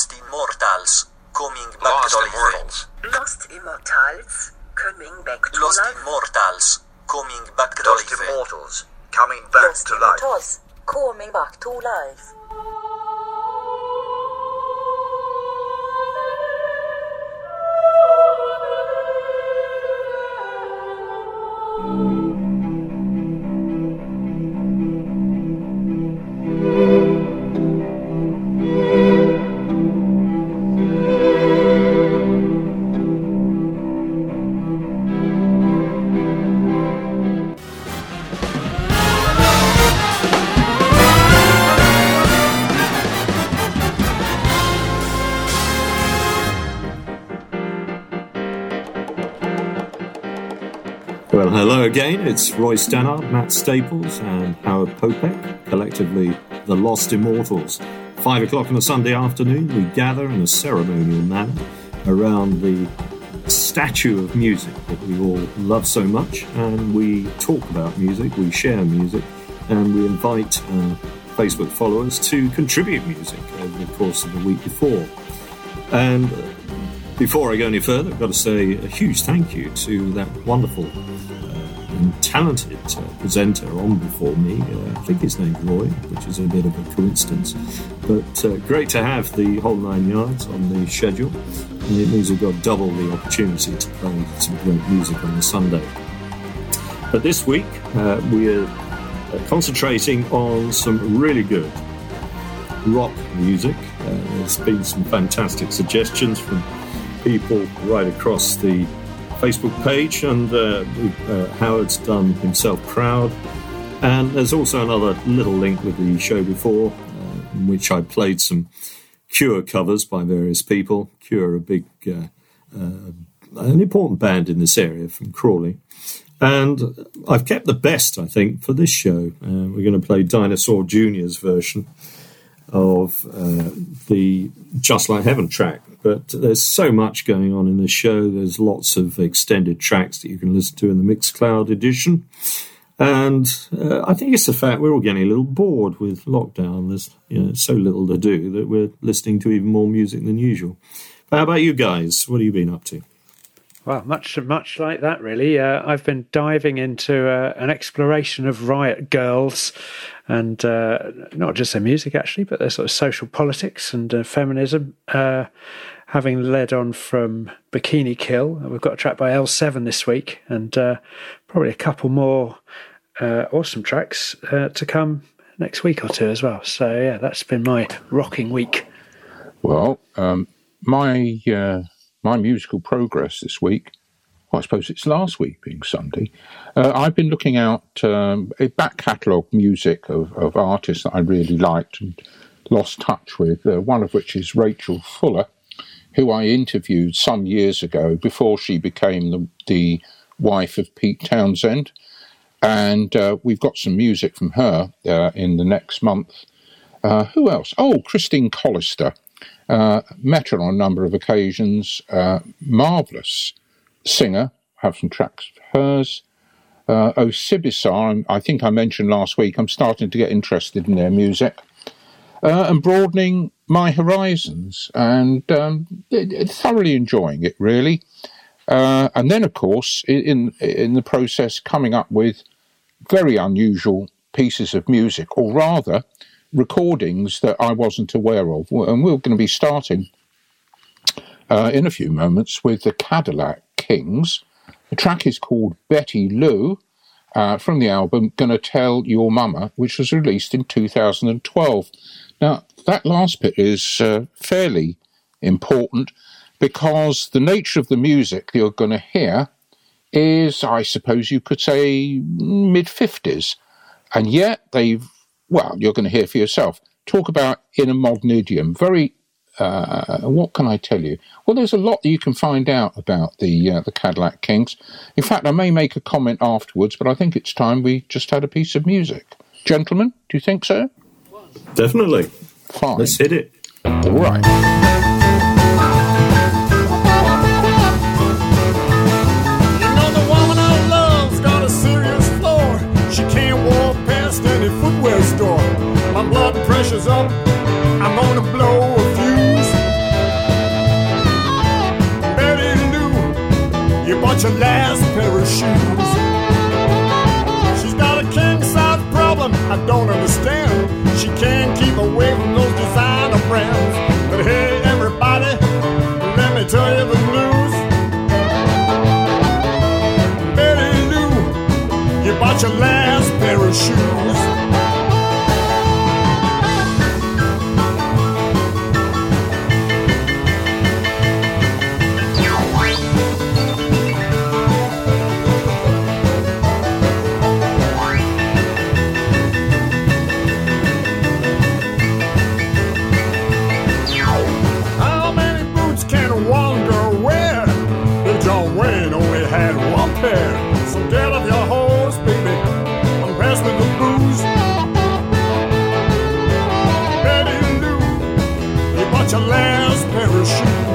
Lost Immortals, coming back Lost to life. Lost Immortals coming back to Lost life. Immortals, coming back to Lost life. Immortals. Coming back Lost to life. Immortals, coming back to life. Again. It's Roy Stannard, Matt Staples, and Howard Popek, collectively the Lost Immortals. Five o'clock on a Sunday afternoon, we gather in a ceremonial manner around the statue of music that we all love so much, and we talk about music, we share music, and we invite uh, Facebook followers to contribute music over the course of the week before. And uh, before I go any further, I've got to say a huge thank you to that wonderful talented uh, presenter on before me. Uh, I think his name's Roy, which is a bit of a coincidence. But uh, great to have the whole nine yards on the schedule. And it means we've got double the opportunity to play some great music on the Sunday. But this week, uh, we're uh, concentrating on some really good rock music. Uh, there's been some fantastic suggestions from people right across the Facebook page, and uh, uh, Howard's done himself proud. And there's also another little link with the show before, uh, in which I played some Cure covers by various people. Cure, a big, uh, uh, an important band in this area from Crawley. And I've kept the best, I think, for this show. Uh, we're going to play Dinosaur Jr.'s version of the Just Like Heaven track. But there's so much going on in the show. There's lots of extended tracks that you can listen to in the Mixcloud edition. And uh, I think it's the fact we're all getting a little bored with lockdown. There's you know, so little to do that we're listening to even more music than usual. But how about you guys? What have you been up to? Well, much much like that, really. Uh, I've been diving into uh, an exploration of Riot Girls, and uh, not just their music actually, but their sort of social politics and uh, feminism. Uh, having led on from Bikini Kill, we've got a track by L7 this week, and uh, probably a couple more awesome tracks to come next week or two as well. So yeah, that's been my rocking week. Well, um, my my musical progress this week. Well, I suppose it's last week being Sunday. Uh, I've been looking out um, a back catalogue music of, of artists that I really liked and lost touch with. Uh, one of which is Rachel Fuller, who I interviewed some years ago before she became the, the wife of Pete Townshend. And uh, we've got some music from her uh, in the next month. Uh, who else? Oh, Christine Collister. Uh, met her on a number of occasions. Uh, marvelous singer. Have some tracks of hers. Uh, Osibisa, I think I mentioned last week, I'm starting to get interested in their music. Uh, and broadening my horizons and um, thoroughly enjoying it, really. Uh, and then, of course, in, in the process, coming up with very unusual pieces of music, or rather, recordings that I wasn't aware of. And we're going to be starting uh, in a few moments with the Cadillac Kings. The track is called Betty Lou uh, from the album Gonna Tell Your Mama, which was released in 2012. Now, that last bit is uh, fairly important because the nature of the music you're going to hear is, I suppose you could say, mid 50s. And yet they've well, you're going to hear for yourself. Talk about in a modern idiom. Very, uh, what can I tell you? Well, there's a lot that you can find out about the uh, the Cadillac Kings. In fact, I may make a comment afterwards, but I think it's time we just had a piece of music. Gentlemen, do you think so? Definitely. Fine. Let's hit it. All right. is up. I'm gonna blow a fuse. Betty Lou, you bought your last pair of shoes. She's got a king size problem I don't understand. She can't keep away from those designer friends. But hey, everybody, let me tell you the news. Betty Lou, you bought your last pair of shoes. Your last pair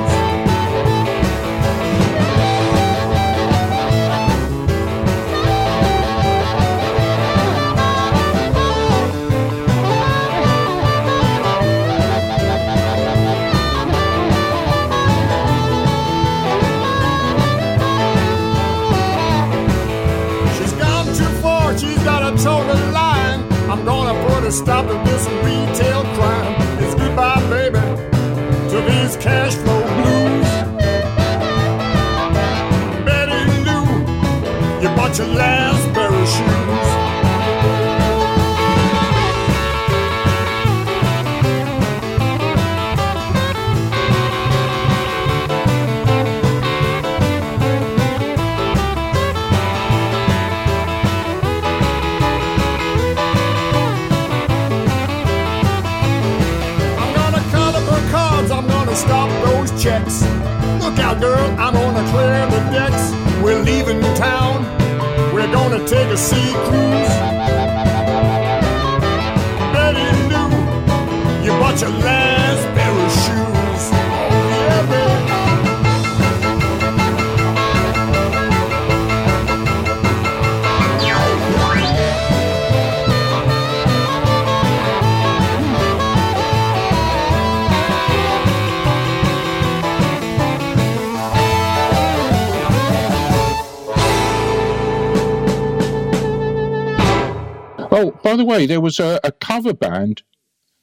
way, there was a, a cover band.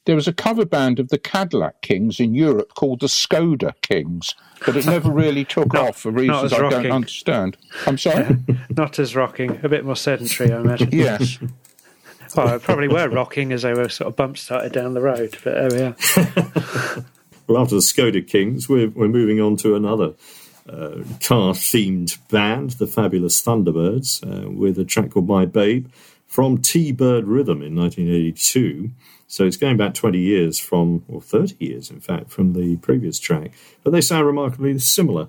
There was a cover band of the Cadillac Kings in Europe called the Skoda Kings, but it never really took Not- off for reasons as I don't understand. I'm sorry. Not as rocking, a bit more sedentary, I imagine. yes. Well, they probably were rocking as they were sort of bump started down the road, but there we are. Well, after the Skoda Kings, we're, we're moving on to another uh, car themed band, the Fabulous Thunderbirds, uh, with a track called My Babe from T Bird Rhythm in 1982. So it's going back 20 years from, or 30 years in fact, from the previous track. But they sound remarkably similar.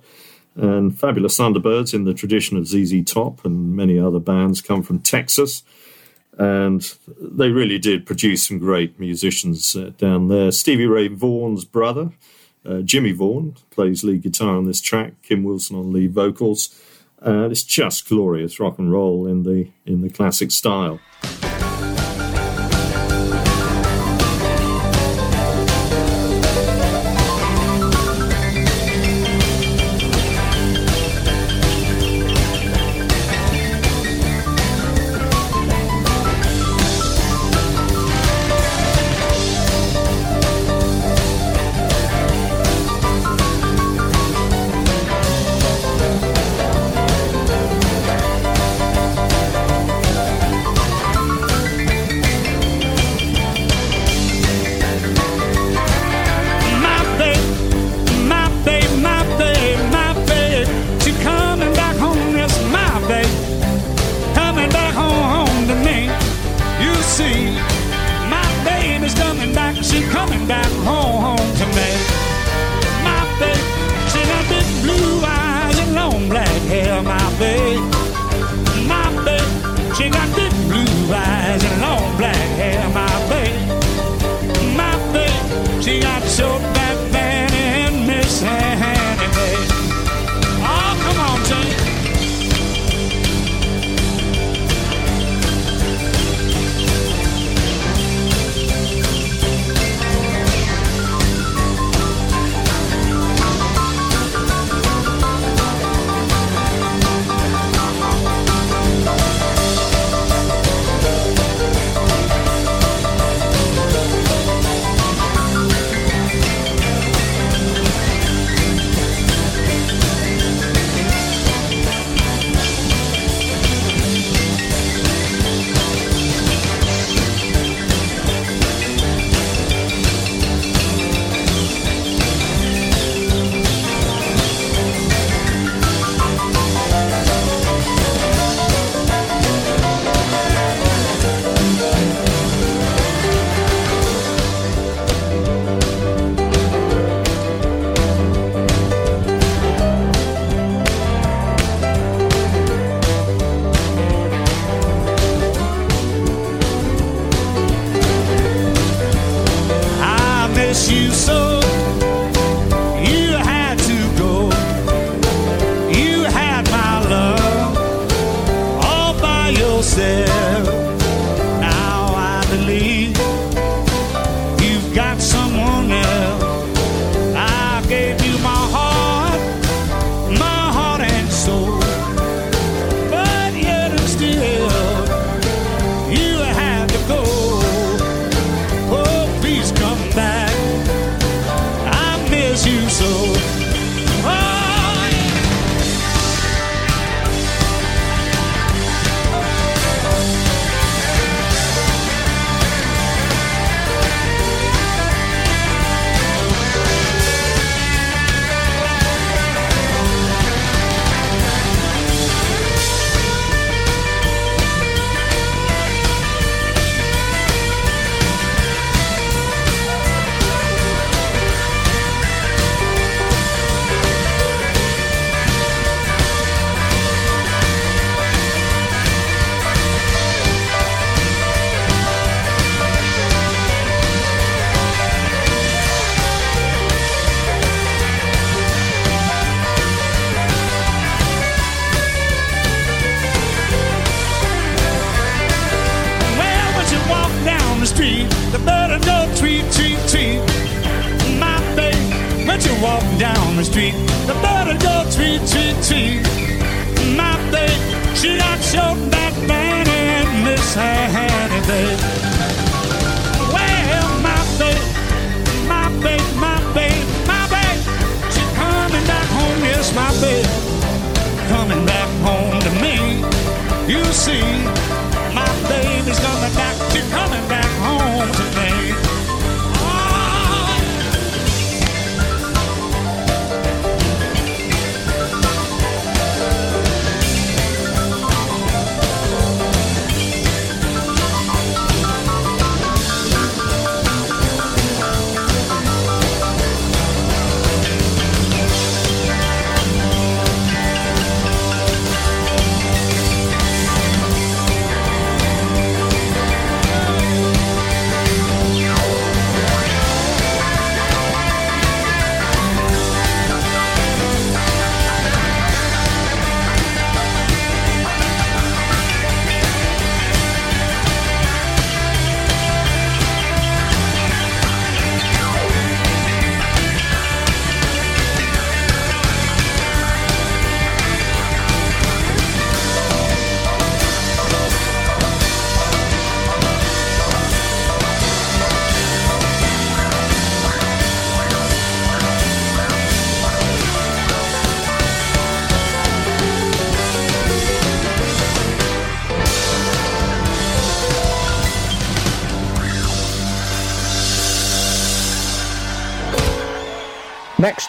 And Fabulous Thunderbirds, in the tradition of ZZ Top and many other bands, come from Texas and they really did produce some great musicians uh, down there. Stevie Ray Vaughan's brother, uh, Jimmy Vaughan, plays lead guitar on this track. Kim Wilson on lead vocals, and it's just glorious rock and roll in the in the classic style.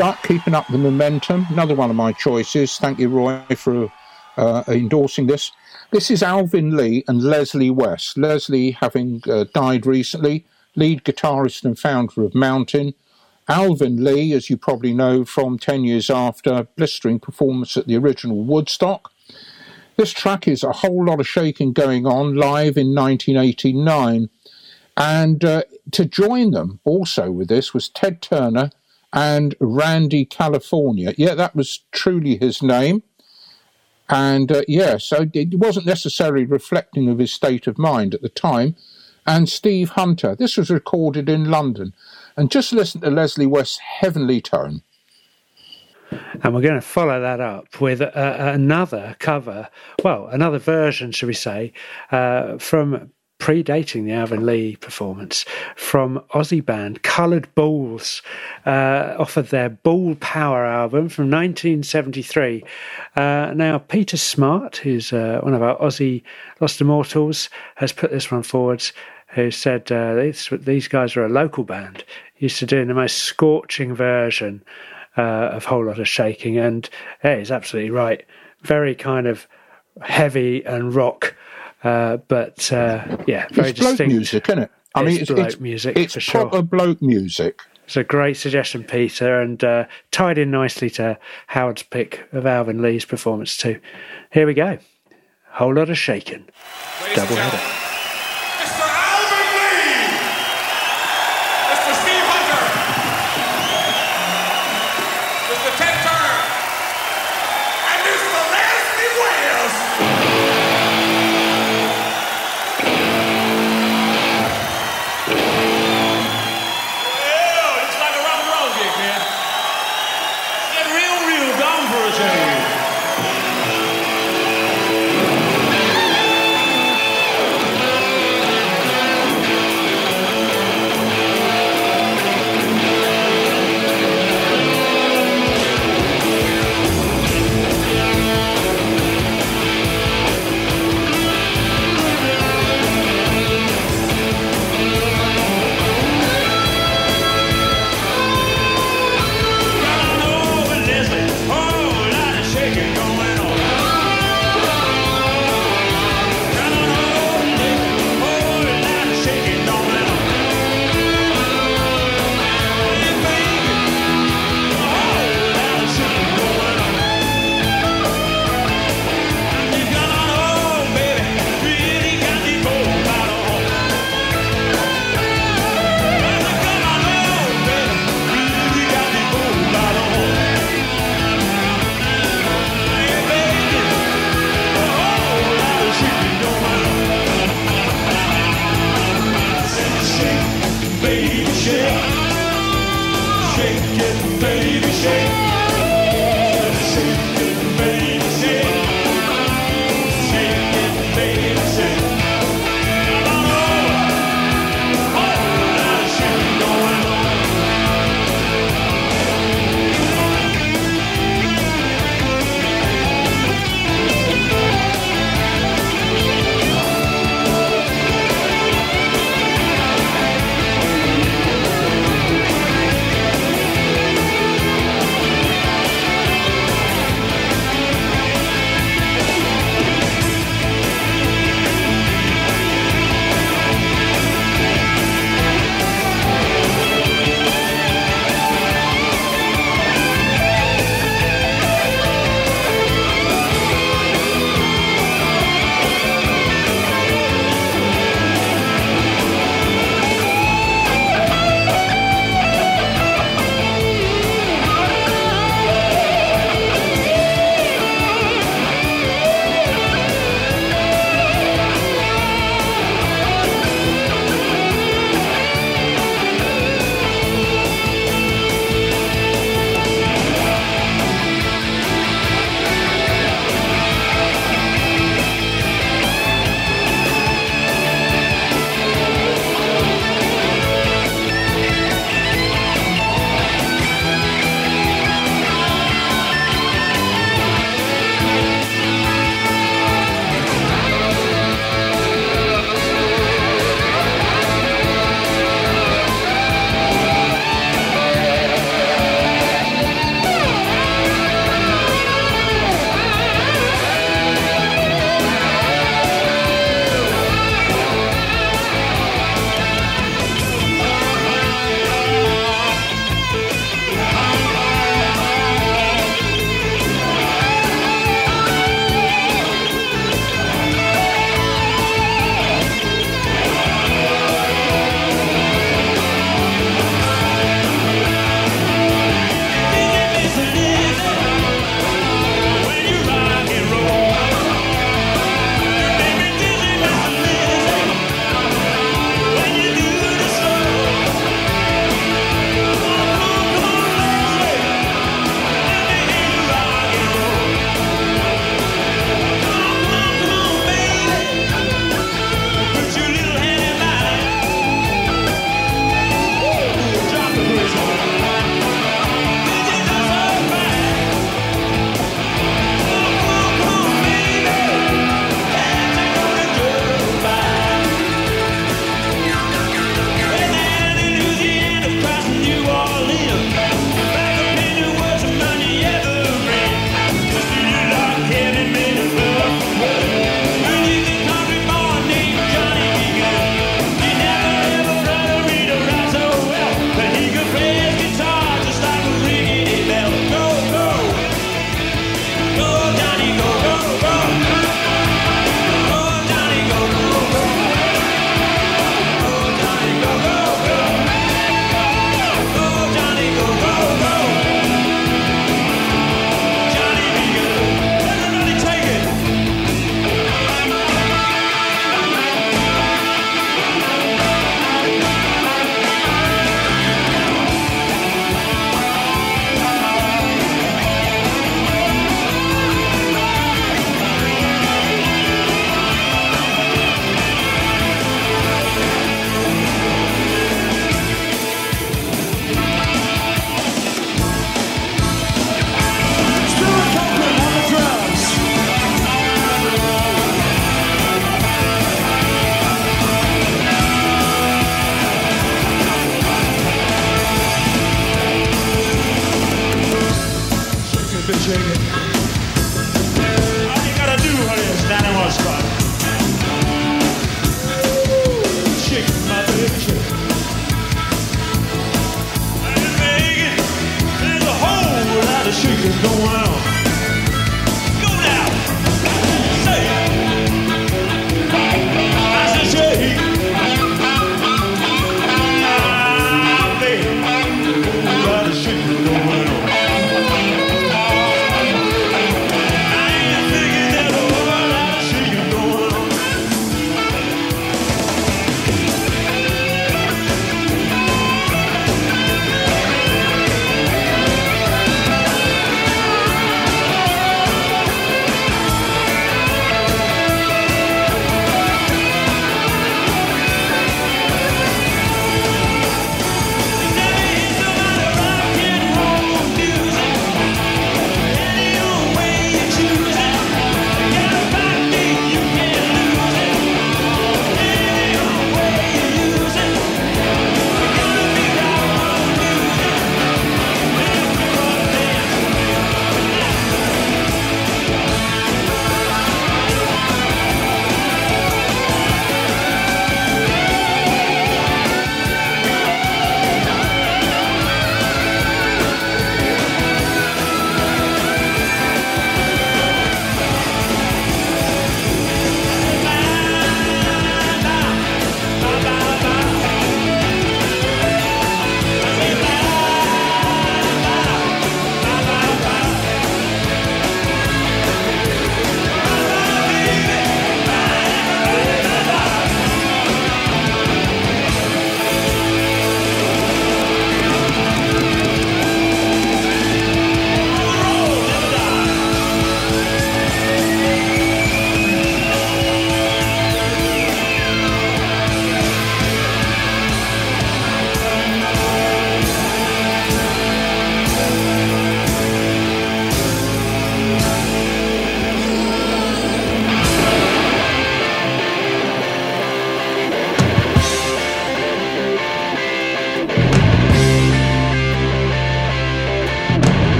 Up, keeping up the momentum, another one of my choices. Thank you, Roy, for uh, endorsing this. This is Alvin Lee and Leslie West. Leslie having uh, died recently, lead guitarist and founder of Mountain. Alvin Lee, as you probably know from 10 years after, blistering performance at the original Woodstock. This track is a whole lot of shaking going on live in 1989. And uh, to join them also with this was Ted Turner and Randy California. Yeah, that was truly his name. And uh, yeah, so it wasn't necessarily reflecting of his state of mind at the time. And Steve Hunter. This was recorded in London. And just listen to Leslie West's heavenly tone. And we're going to follow that up with uh, another cover, well, another version, should we say, uh, from predating the Alvin Lee performance from Aussie band Coloured Balls uh, off of their Ball Power album from 1973. Uh, now, Peter Smart, who's uh, one of our Aussie Lost Immortals, has put this one forwards. Who said uh, these, these guys are a local band, used to doing the most scorching version uh, of Whole Lot of Shaking, and he's absolutely right. Very kind of heavy and rock uh, but uh, yeah, very it's bloke distinct. music, isn't it? I mean, It's it's, bloke it's music, It's for sure. proper bloke music. It's a great suggestion, Peter, and uh, tied in nicely to Howard's pick of Alvin Lee's performance too. Here we go. Whole lot of shaking. Double header.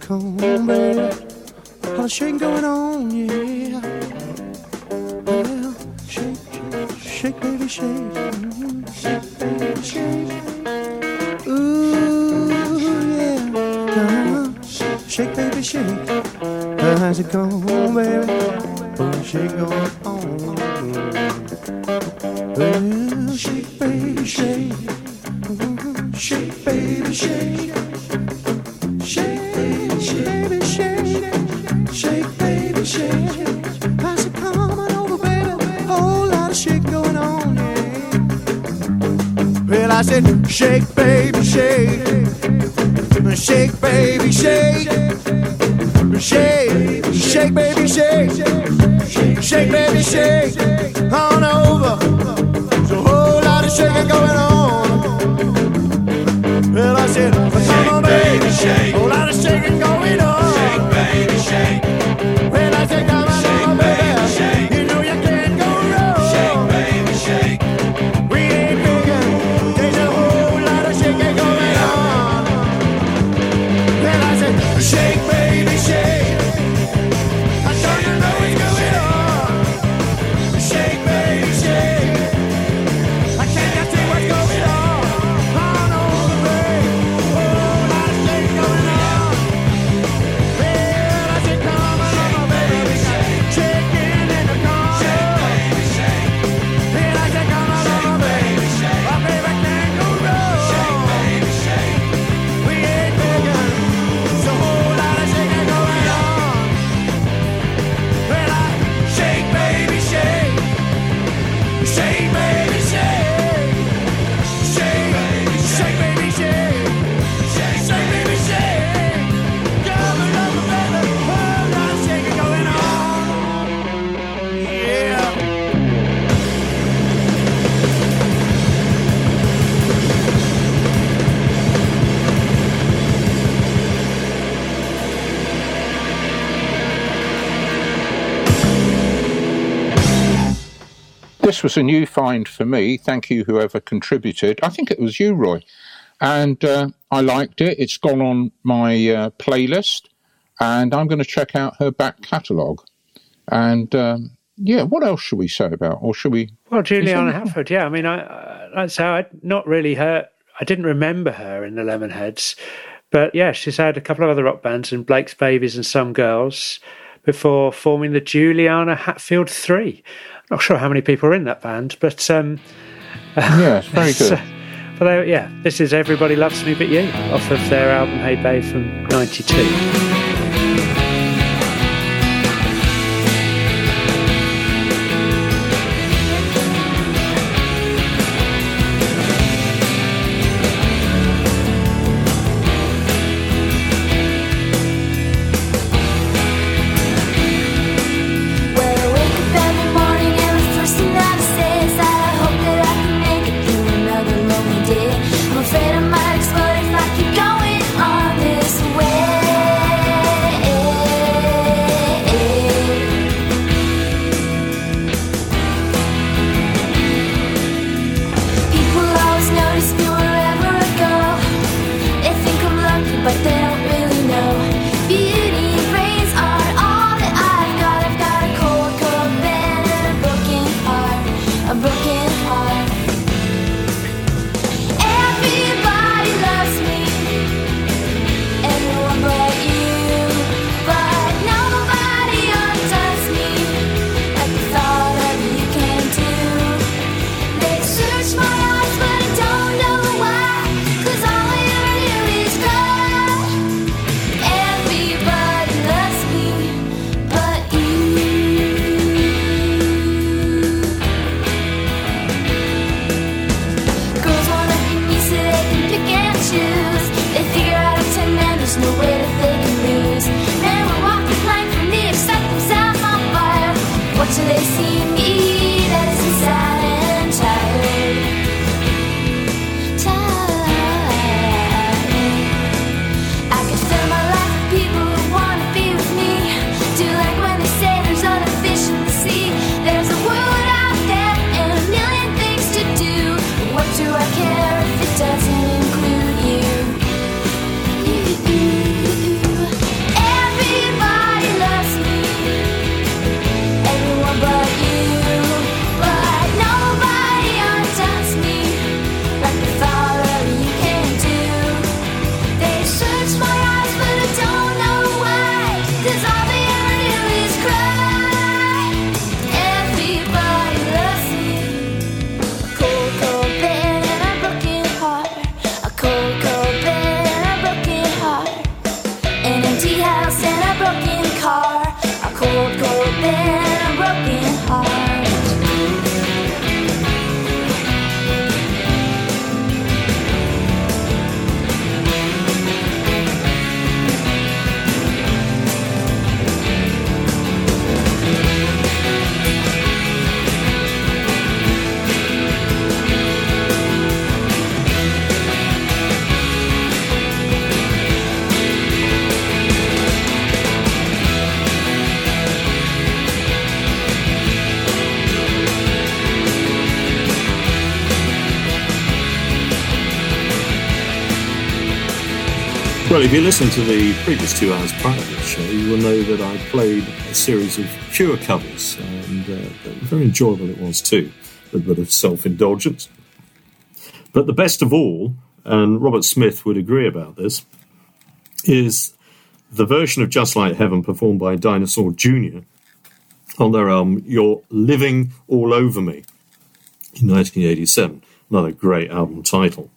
It going, baby? A lot of shaking going on, yeah. Well, shake, shake, shake, baby, shake. Shake, baby, shake. Ooh, yeah. Uh-huh. Shake, baby, shake. How's it going, baby? Oh, shake going on. Shake, baby, shake. Shake, baby, shake. Shake, shake, baby, shake. Shake, baby, shake. On over. There's a whole lot of shaking going on. Well, I said, come on, baby, shake. Whole lot of shaking going on. This was a new find for me. Thank you, whoever contributed. I think it was you, Roy. And uh, I liked it. It's gone on my uh, playlist, and I'm going to check out her back catalogue. And um, yeah, what else should we say about? Or should we? Well, Juliana Hatfield, yeah. I mean, I, I that's how I'd not really heard. I didn't remember her in the Lemonheads, but yeah, she's had a couple of other rock bands and Blake's Babies and Some Girls before forming the Juliana Hatfield Three. Not sure how many people are in that band, but um, Yeah, it's very good. but they, yeah, this is Everybody Loves Me But You off of their album Hey Babe from '92. If you listen to the previous two hours prior to the show, you will know that I played a series of Cure covers, and uh, very enjoyable it was too. A bit of self indulgence. But the best of all, and Robert Smith would agree about this, is the version of Just Like Heaven performed by Dinosaur Jr. on their album You're Living All Over Me in 1987. Another great album title.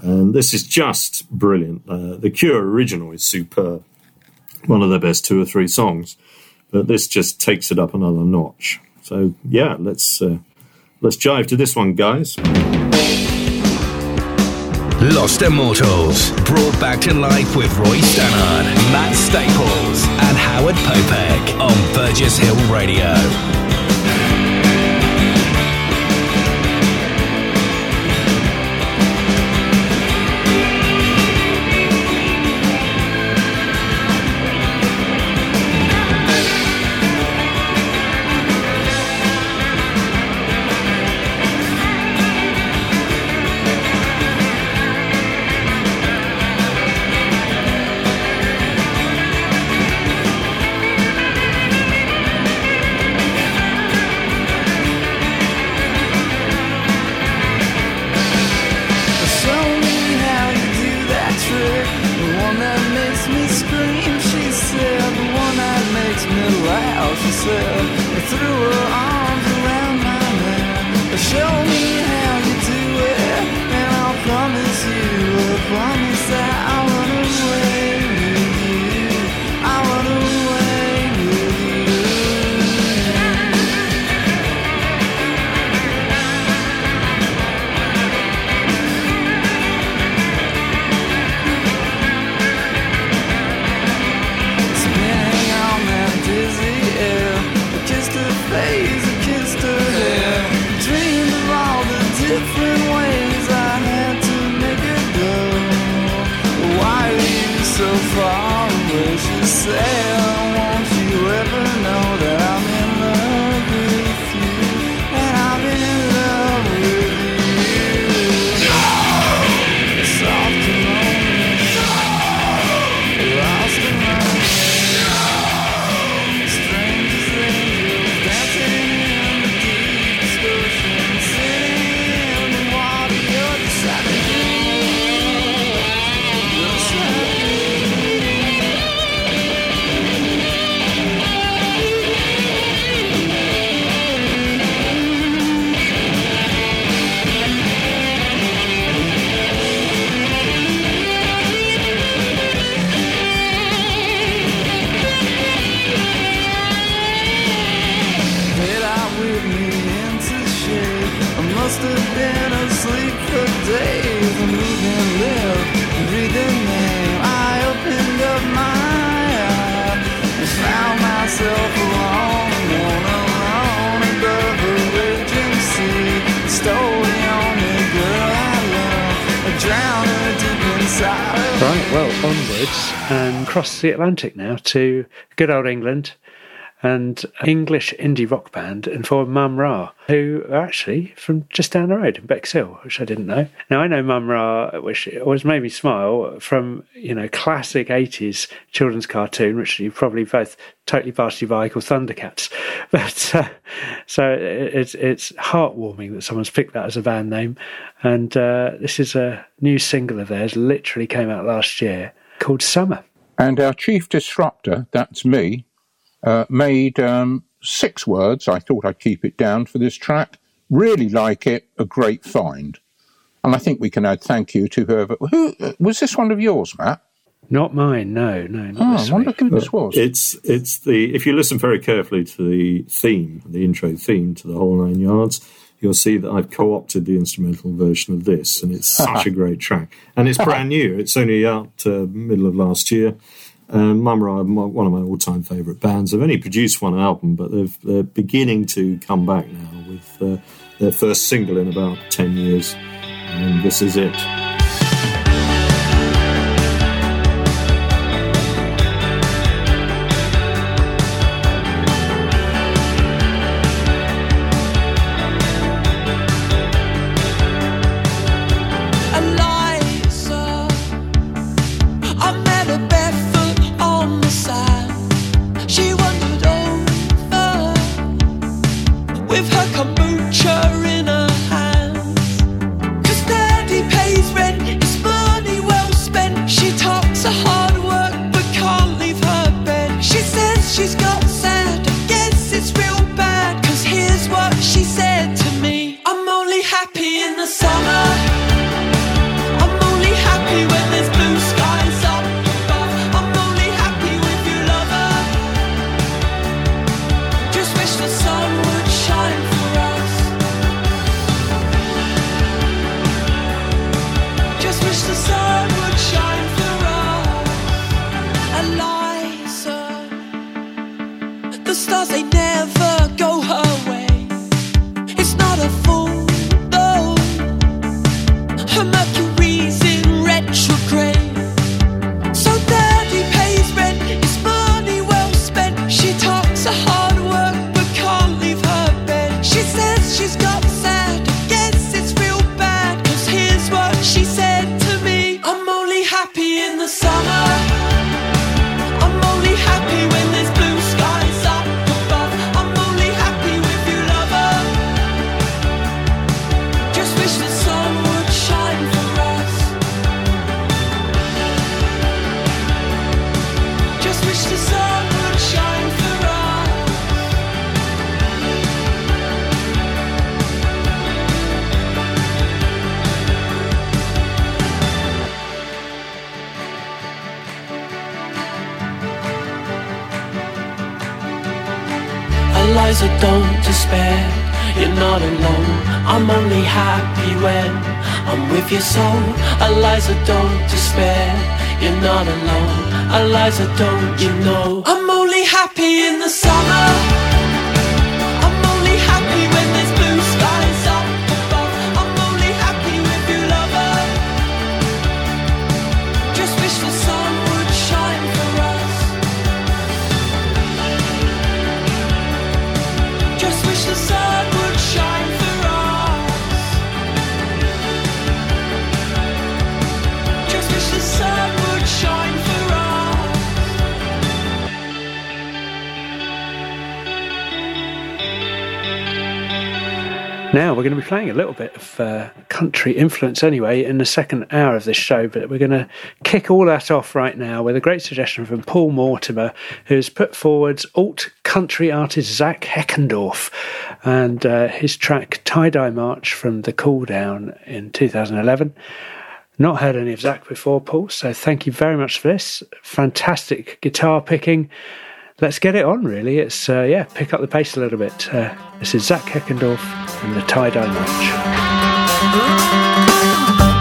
And this is just brilliant. The Cure original is superb. One of their best two or three songs. But this just takes it up another notch. So yeah, let's uh, let's jive to this one, guys. Lost Immortals, brought back to life with Roy Stannard, Matt Staples, and Howard Popek on Burgess Hill Radio. And across the Atlantic now to good old England and English indie rock band informed Mumm-Ra, who are actually from just down the road in Bexhill, which I didn't know. Now I know Mumm-Ra, which always made me smile from you know classic eighties children's cartoon, which you probably both totally varsity bike or Thundercats. But uh, so it's it's heartwarming that someone's picked that as a band name, and uh, this is a new single of theirs, literally came out last year, called Summer. And our chief disruptor, that's me, uh, made um, six words. I thought I'd keep it down for this track. Really like it, a great find. And I think we can add thank you to whoever. Who uh, was this one of yours, Matt? Not mine, no, no. Not Oh, this I wonder week. who this was. It's it's the if you listen very carefully to the theme, the intro theme to the whole nine yards, you'll see that I've co-opted the instrumental version of this, and it's such a great track. And it's brand new. It's only out uh, middle of last year. Um, Mumm-Ra are one of my all-time favourite bands. They've only produced one album, but they've, they're beginning to come back now with uh, their first single in about ten years, and this is it. playing a little bit of uh, country influence anyway in the second hour of this show, but we're going to kick all that off right now with a great suggestion from Paul Mortimer, who's put forward alt country artist Zach Heckendorf and uh, his track Tie Dye March from The Cool Down in 2011. Not heard any of Zach before, Paul, so thank you very much for this. Fantastic guitar picking let's get it on, really. It's, uh, yeah, pick up the pace a little bit. Uh, this is Zach Heckendorf and the Tie Dye March.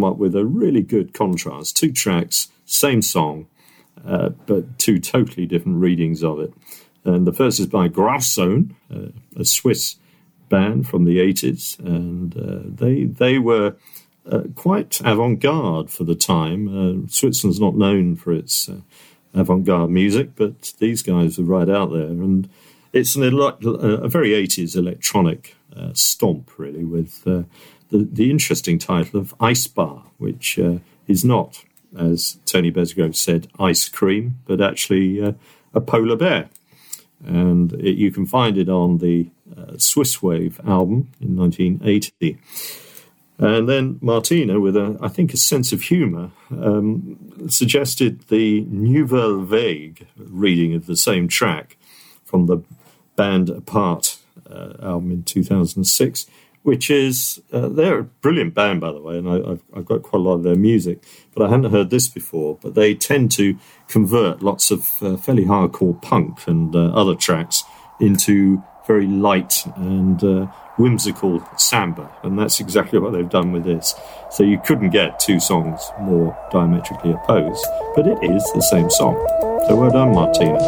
Come up with a really good contrast. Two tracks, same song, uh, but two totally different readings of it. And the first is by Grauzone, uh, a Swiss band from the 80s, and uh, they they were uh, quite avant-garde for the time. Uh, Switzerland's not known for its uh, avant-garde music, but these guys are right out there, and it's an ele- a very 80s electronic stomp, really, with the, interesting title of Eisbär, which uh, is not, as Tony Besgrove said, ice cream, but actually uh, a polar bear. And it, you can find it on the uh, Swiss Wave album in 1980. And then Martina, with a, I think, a sense of humour, um, suggested the Nouvelle Vague reading of the same track from the Bande à Part uh, album in 2006, which is, uh, they're a brilliant band, by the way, and I, I've, I've got quite a lot of their music, but I hadn't heard this before. But they tend to convert lots of uh, fairly hardcore punk and uh, other tracks into very light and uh, whimsical samba, and that's exactly what they've done with this. So you couldn't get two songs more diametrically opposed, but it is the same song. So well done, Martina.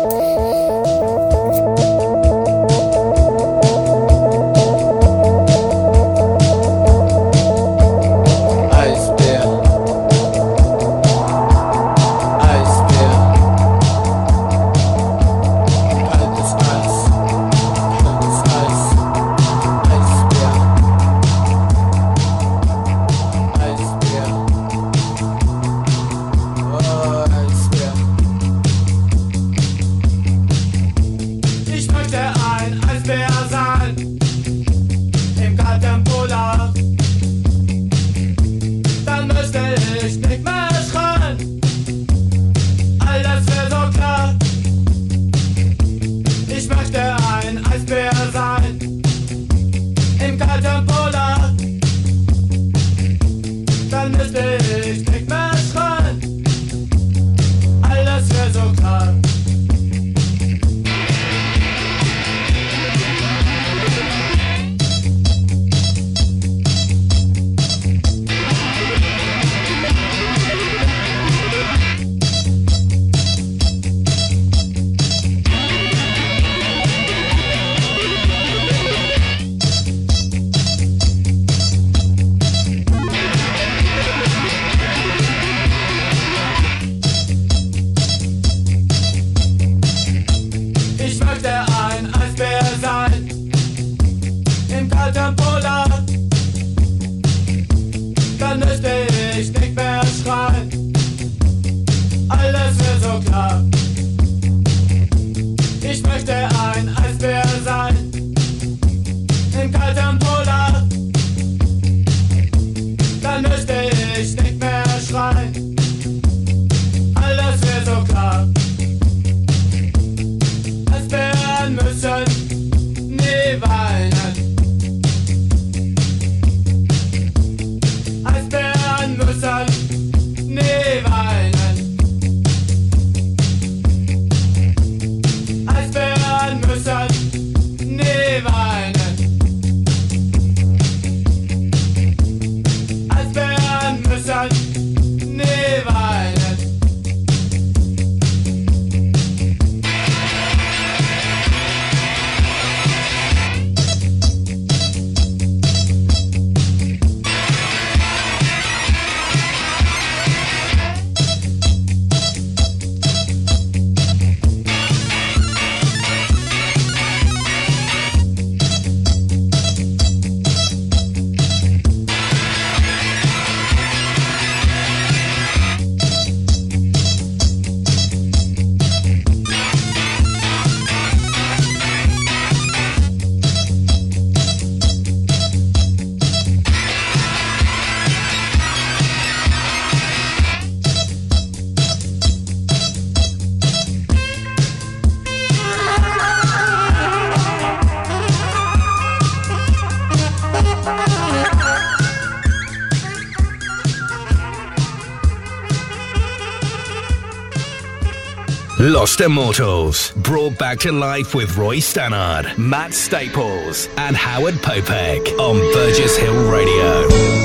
Lost Immortals, brought back to life with Roy Stannard, Matt Staples, and Howard Popek on Burgess Hill Radio.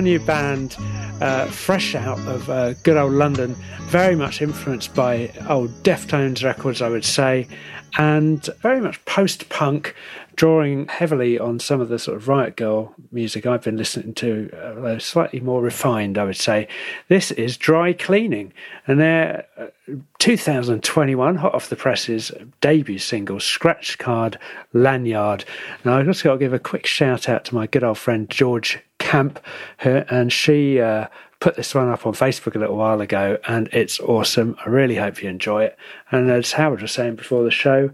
Brand new band, uh, fresh out of uh, good old London, very much influenced by old Deftones records, I would say, and very much post punk, drawing heavily on some of the sort of Riot Grrrl music I've been listening to, uh, slightly more refined, I would say. This is Dry Cleaning, and their uh, 2021 hot off the presses debut single, Scratch Card Lanyard. Now, I've just got to give a quick shout out to my good old friend George Camp, her, and she uh, put this one up on Facebook a little while ago, and it's awesome. I really hope you enjoy it. And as Howard was saying before the show,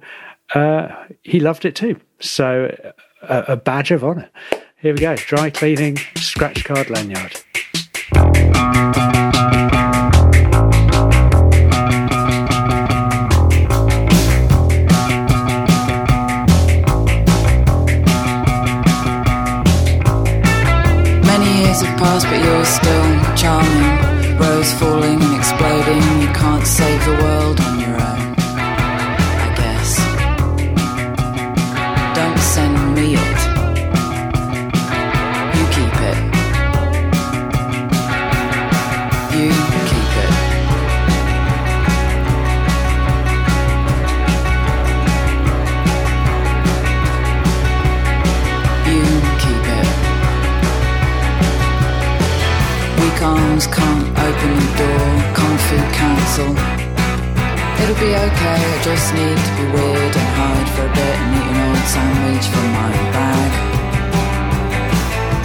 uh, he loved it too. So, a, a badge of honour. Here we go dry cleaning, scratch card lanyard. Passed, but you're still charming. Rose falling and exploding. You can't save the world Be okay, I just need to be weird and hide for a bit and eat an old sandwich from my bag.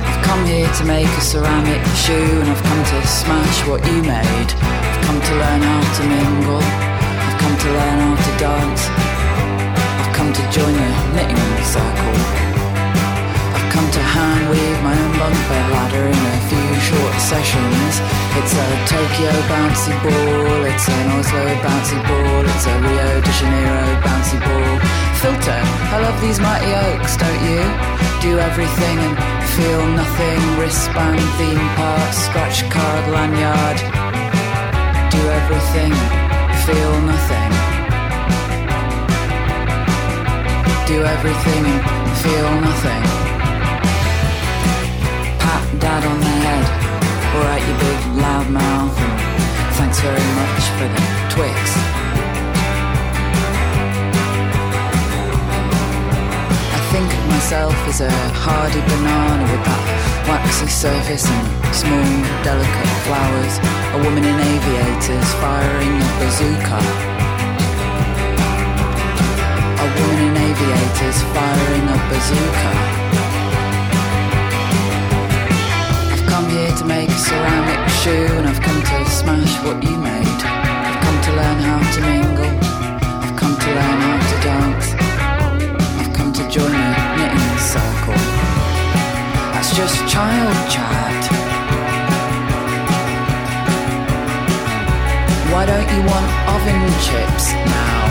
I've come here to make a ceramic shoe and I've come to smash what you made. I've come to learn how to mingle, I've come to learn how to dance. I've come to join the knitting circle. Come to hand weave my own bunk bed ladder in a few short sessions. It's a Tokyo bouncy ball, it's an Oslo bouncy ball, it's a Rio de Janeiro bouncy ball. Filter, I love these mighty oaks, don't you? Do everything and feel nothing. Wristband, theme park, scratch card, lanyard. Do everything, feel nothing. Do everything and feel nothing. Dad on the head, alright, you big loud mouth, thanks very much for the Twix. I think of myself as a hardy banana with that waxy surface and small, delicate flowers. A woman in aviators firing a bazooka. A woman in aviators firing a bazooka. Here to make a ceramic shoe and I've come to smash what you made. I've come to learn how to mingle. I've come to learn how to dance. I've come to join a knitting circle. That's just child chat. Why don't you want oven chips now?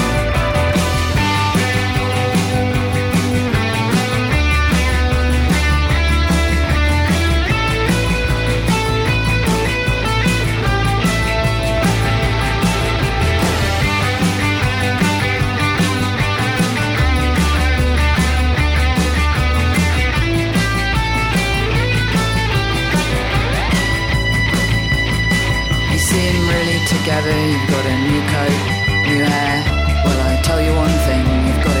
Together, you've got a new coat, new hair. Well, I tell you one thing, you've got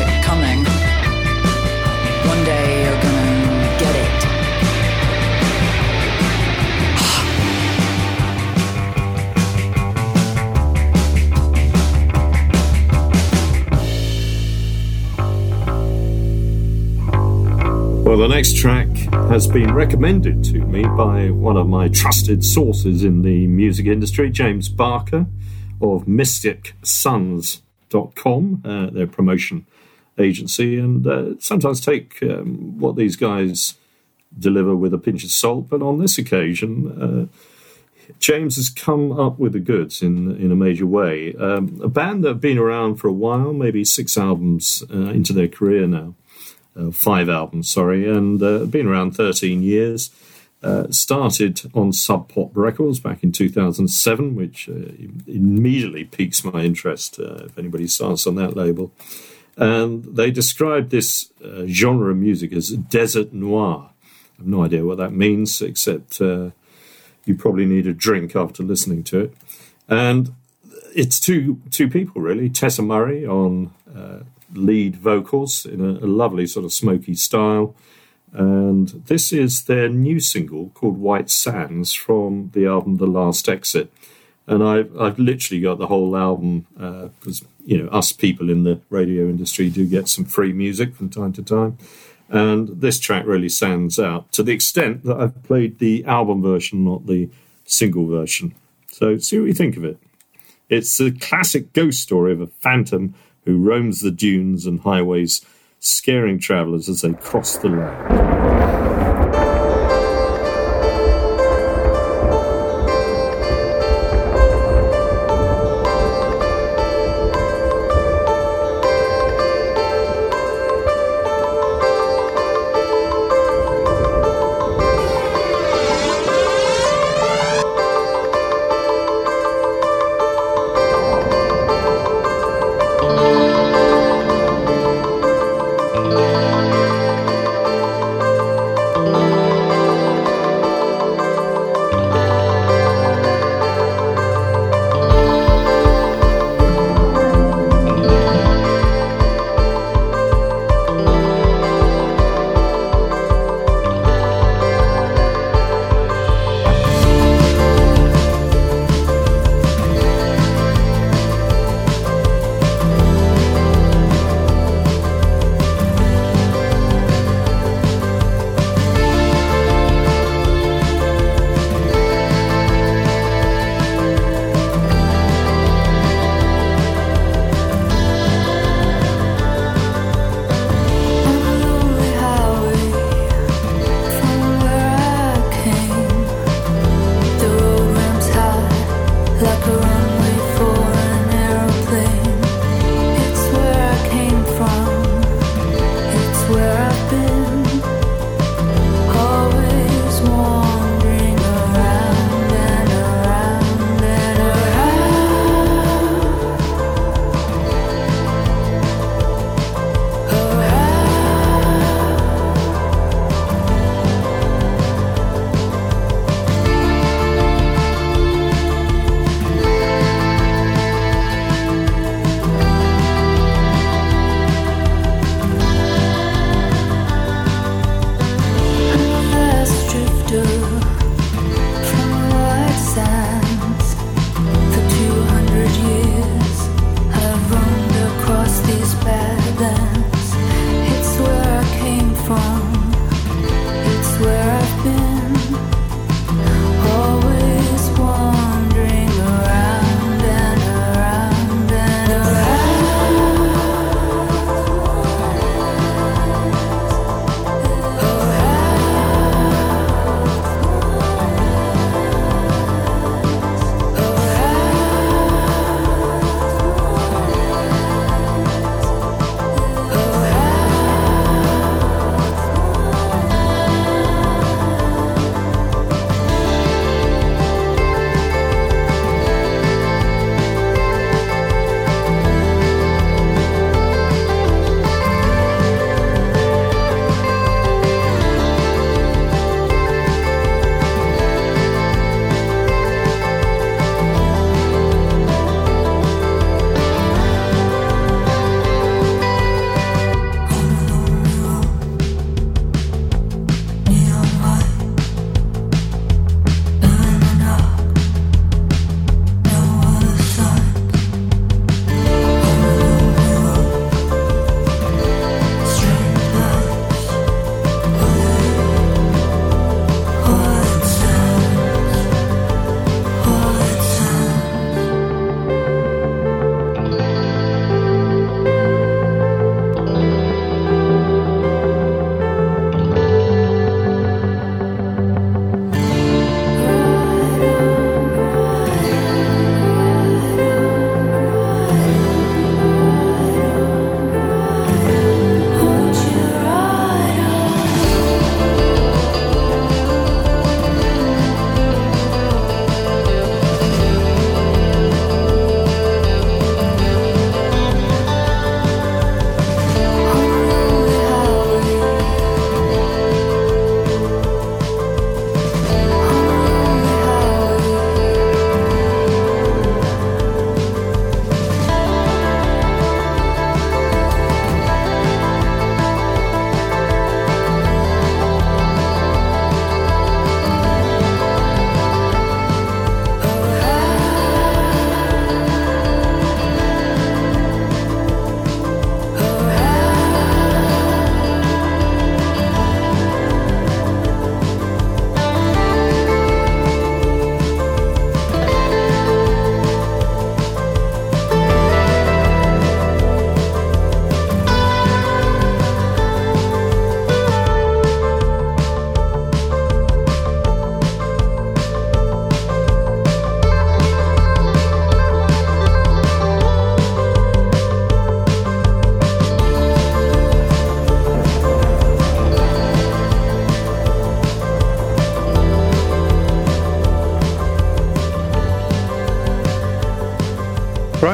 Well, the next track has been recommended to me by one of my trusted sources in the music industry, James Barker of MysticSons.com, uh, their promotion agency, and uh, sometimes take um, what these guys deliver with a pinch of salt. But on this occasion, uh, James has come up with the goods in in a major way. Um, a band that have been around for a while, maybe six albums uh, into their career now uh, five albums, sorry, and uh, been around 13 years. Uh, started on Sub Pop Records back in 2007, which uh, immediately piques my interest uh, if anybody starts on that label. And they described this uh, genre of music as desert noir. I have no idea what that means, except you probably need a drink after listening to it. And it's two two people really. Tessa Murray on lead vocals in a, a lovely sort of smoky style. And this is their new single called White Sands from the album The Last Exit. And I've, I've literally got the whole album uh, because, you know, us people in the radio industry do get some free music from time to time. And this track really stands out to the extent that I've played the album version, not the single version. So see what you think of it. It's a classic ghost story of a phantom who roams the dunes and highways, scaring travellers as they cross the land.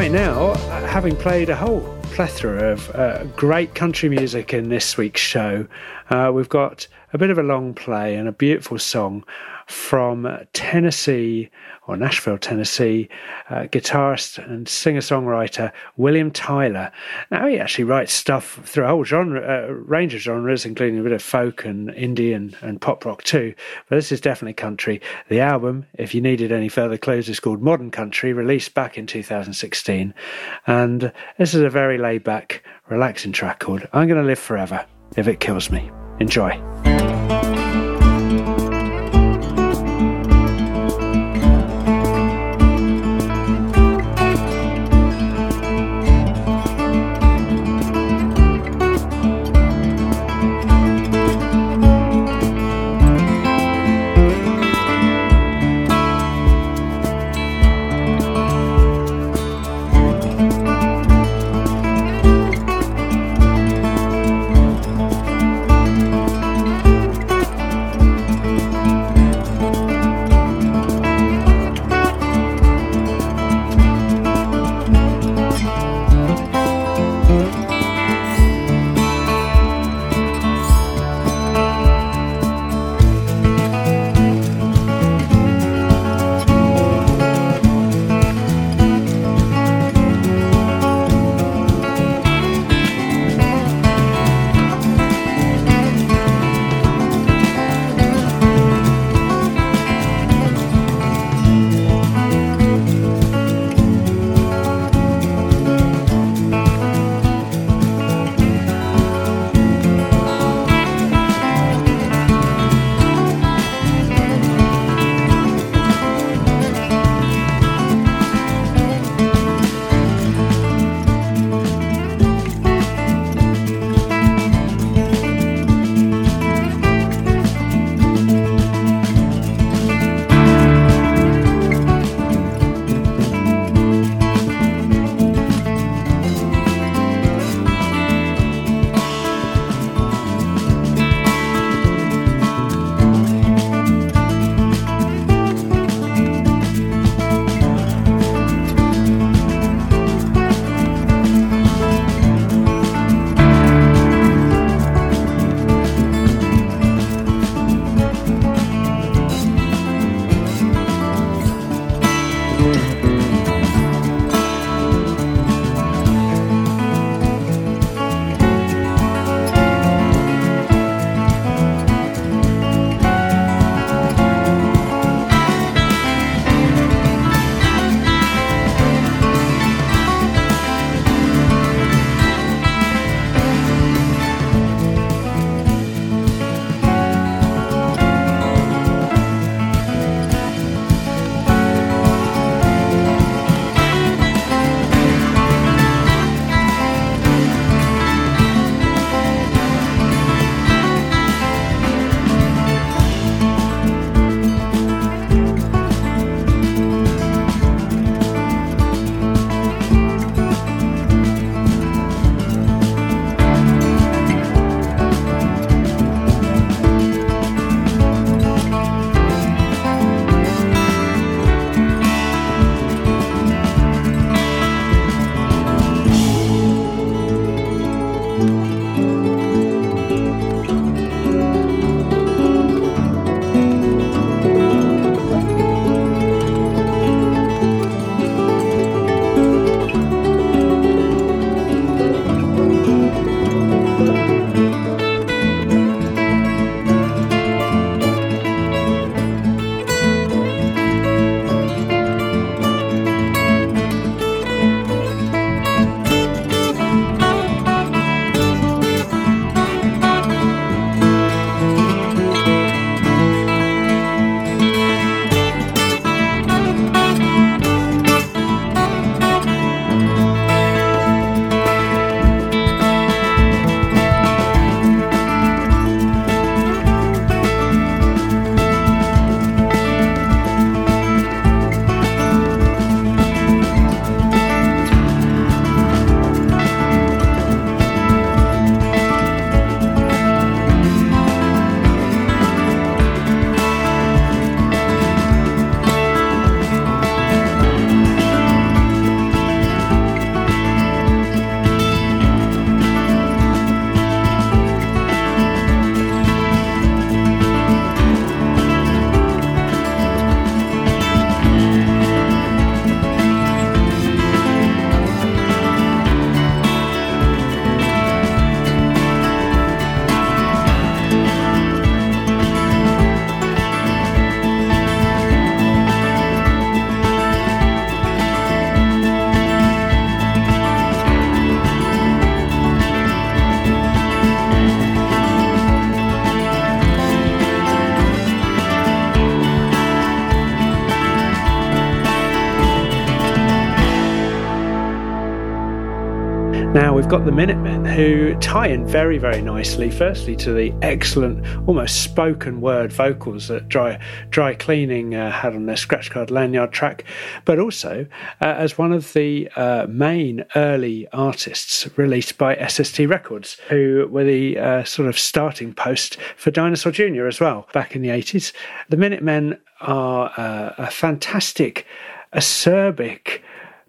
Right now, uh, having played a whole plethora of uh, great country music in this week's show, uh, we've got a bit of a long play and a beautiful song from Tennessee or Nashville, Tennessee, uh, guitarist and singer songwriter William Tyler. Now, he actually writes stuff through a whole genre, uh, range of genres, including a bit of folk and indie and, and pop rock too. But this is definitely country. The album, if you needed any further clues, is called Modern Country, released back in 2016. And this is a very laid back, relaxing track called I'm Gonna Live Forever If It Kills Me. Enjoy. We've got the Minutemen who tie in very, very nicely. Firstly, to the excellent, almost spoken word vocals that Dry Dry Cleaning uh, had on their scratch card lanyard track, but also uh, as one of the uh, main early artists released by SST Records, who were the uh, sort of starting post for Dinosaur Jr. as well back in the 80s. The Minutemen are uh, a fantastic acerbic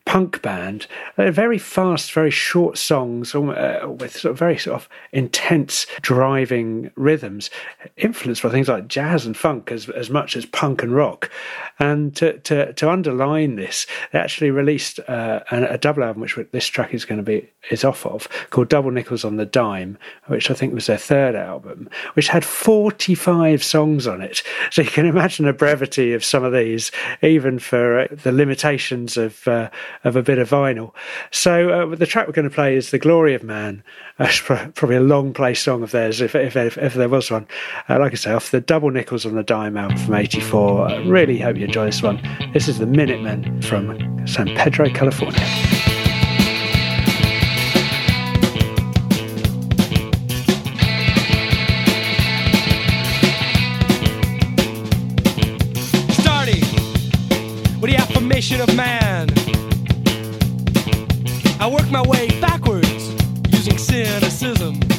punk band. They're very fast, very short songs uh, with sort of very sort of intense, driving rhythms, influenced by things like jazz and funk as as much as punk and rock. And to to, to underline this, they actually released uh, a, a double album, which this track is going to be is off of, called Double Nickels on the Dime, which I think was their third album, which had 45 songs on it. So you can imagine the brevity of some of these, even for uh, the limitations of uh, of a bit of vinyl. So uh, the track we're going to play is "The Glory of Man." Uh, probably a long play song of theirs, if if, if, if there was one. Uh, like I say, off the Double Nickels on the Dime album from '84. I really hope you enjoy this one. This is the Minutemen from San Pedro, California. starting with the affirmation of man. Work my way backwards using cynicism.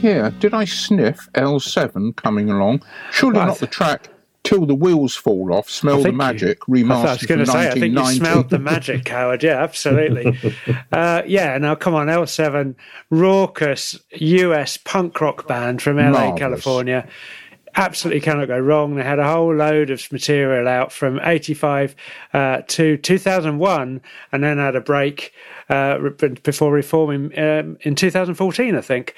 Uh, did I hear? Did I sniff L7 coming along? Surely Well, not the track "Till the Wheels Fall Off." Smell the you- Magic I, thought I was going to say, I think you smelled the magic, Howard. Yeah, absolutely. uh, yeah, now come on, L7, raucous US punk rock band from LA, Marvellous. California. Absolutely cannot go wrong. They had a whole load of material out from 85 uh, to 2001 and then had a break uh, before reforming um, in 2014, I think.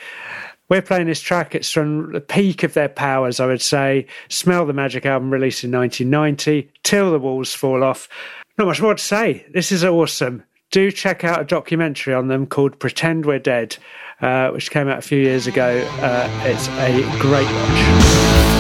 We're playing this track. It's from the peak of their powers, I would say. Smell the Magic album released in 1990. Till the Walls Fall Off. Not much more to say. This is awesome. Do check out a documentary on them called Pretend We're Dead, uh, which came out a few years ago. Uh, it's a great watch.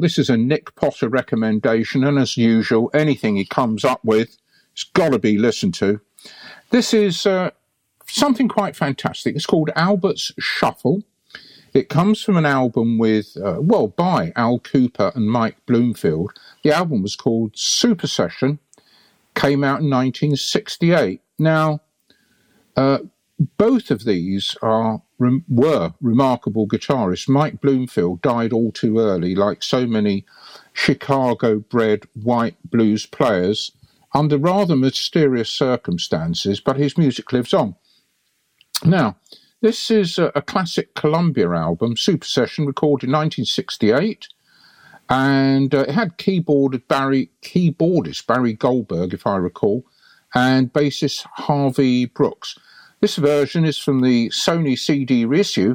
This is a Nick Potter recommendation, and as usual, anything he comes up with, it's got to be listened to. This is uh, something quite fantastic. It's called Albert's Shuffle. It comes from an album with, uh, well, by Al Kooper and Mike Bloomfield. The album was called Super Session, came out in 1968. Now, uh, both of these are were remarkable guitarists. Mike Bloomfield died all too early, like so many Chicago-bred white blues players, under rather mysterious circumstances. But his music lives on. Now, this is a, a classic Columbia album, Super Session, recorded in 1968 and uh, it had keyboarded Barry keyboardist Barry Goldberg, if I recall, and bassist Harvey Brooks. This version is from the Sony CD reissue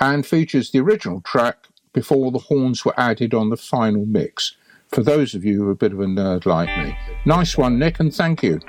and features the original track before the horns were added on the final mix. For those of you who are a bit of a nerd like me, nice one, Nick, and thank you.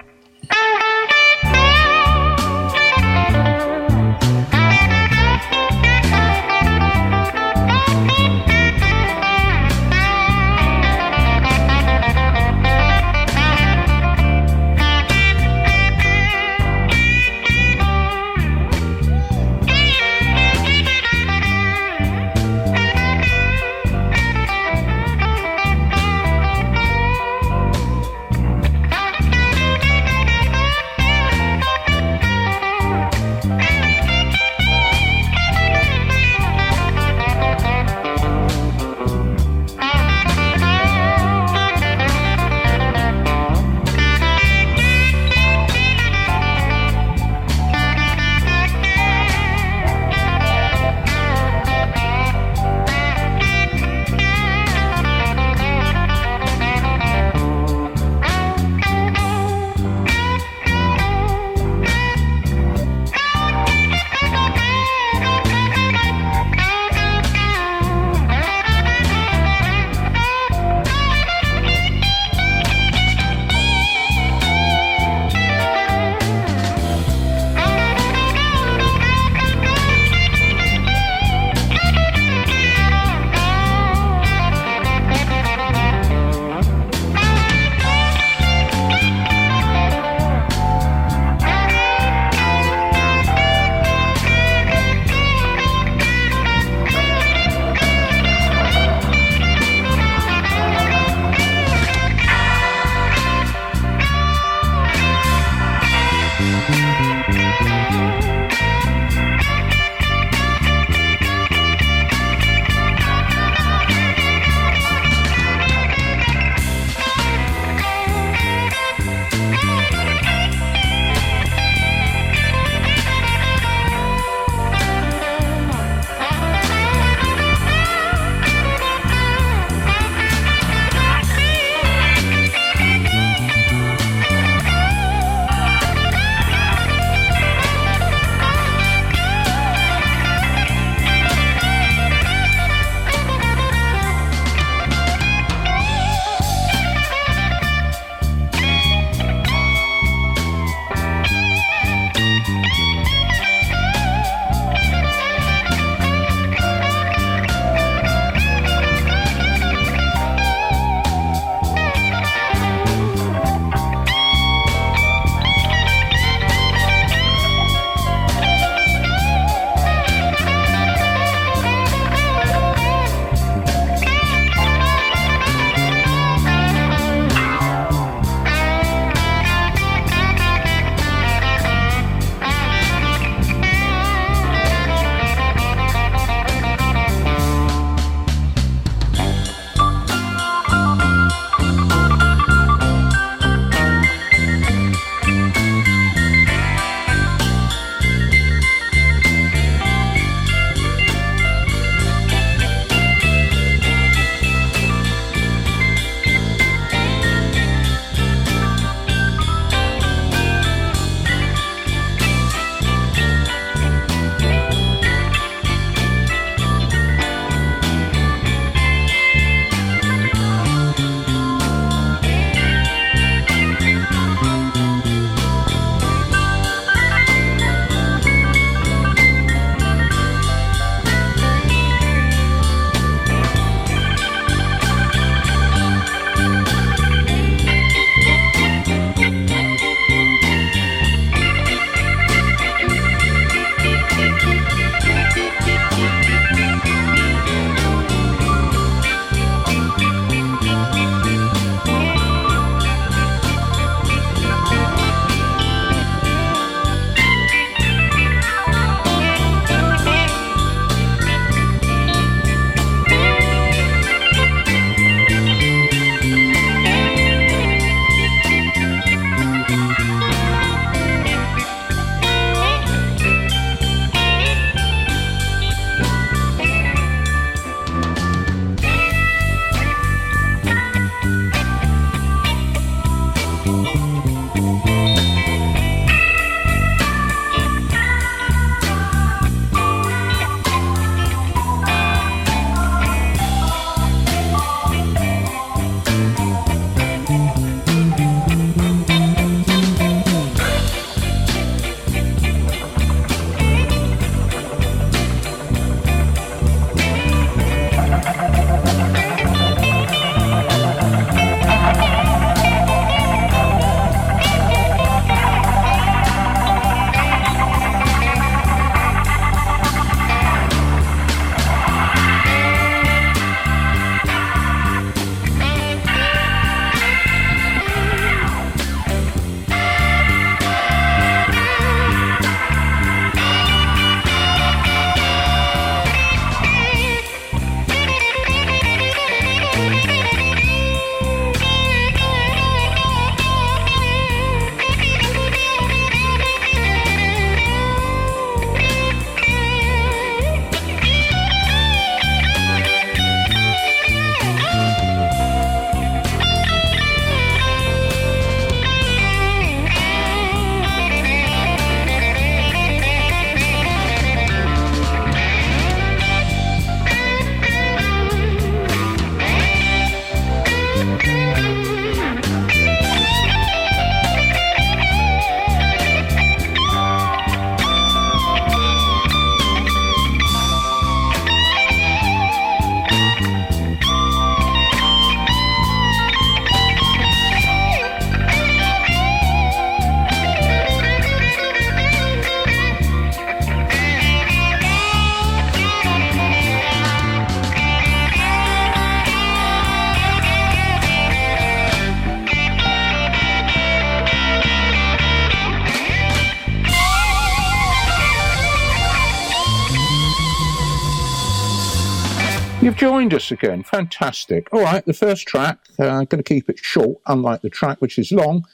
Joined us again. Fantastic. All right, the first track, uh, I'm going to keep it short, unlike the track which is long,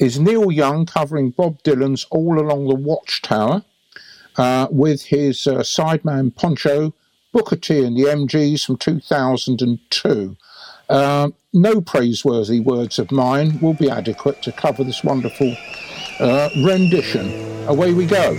is Neil Young covering Bob Dylan's All Along the Watchtower uh, with his uh, sideman Poncho, Booker T and the MGs from 2002. Uh, no praiseworthy words of mine will be adequate to cover this wonderful uh, rendition. Away we go.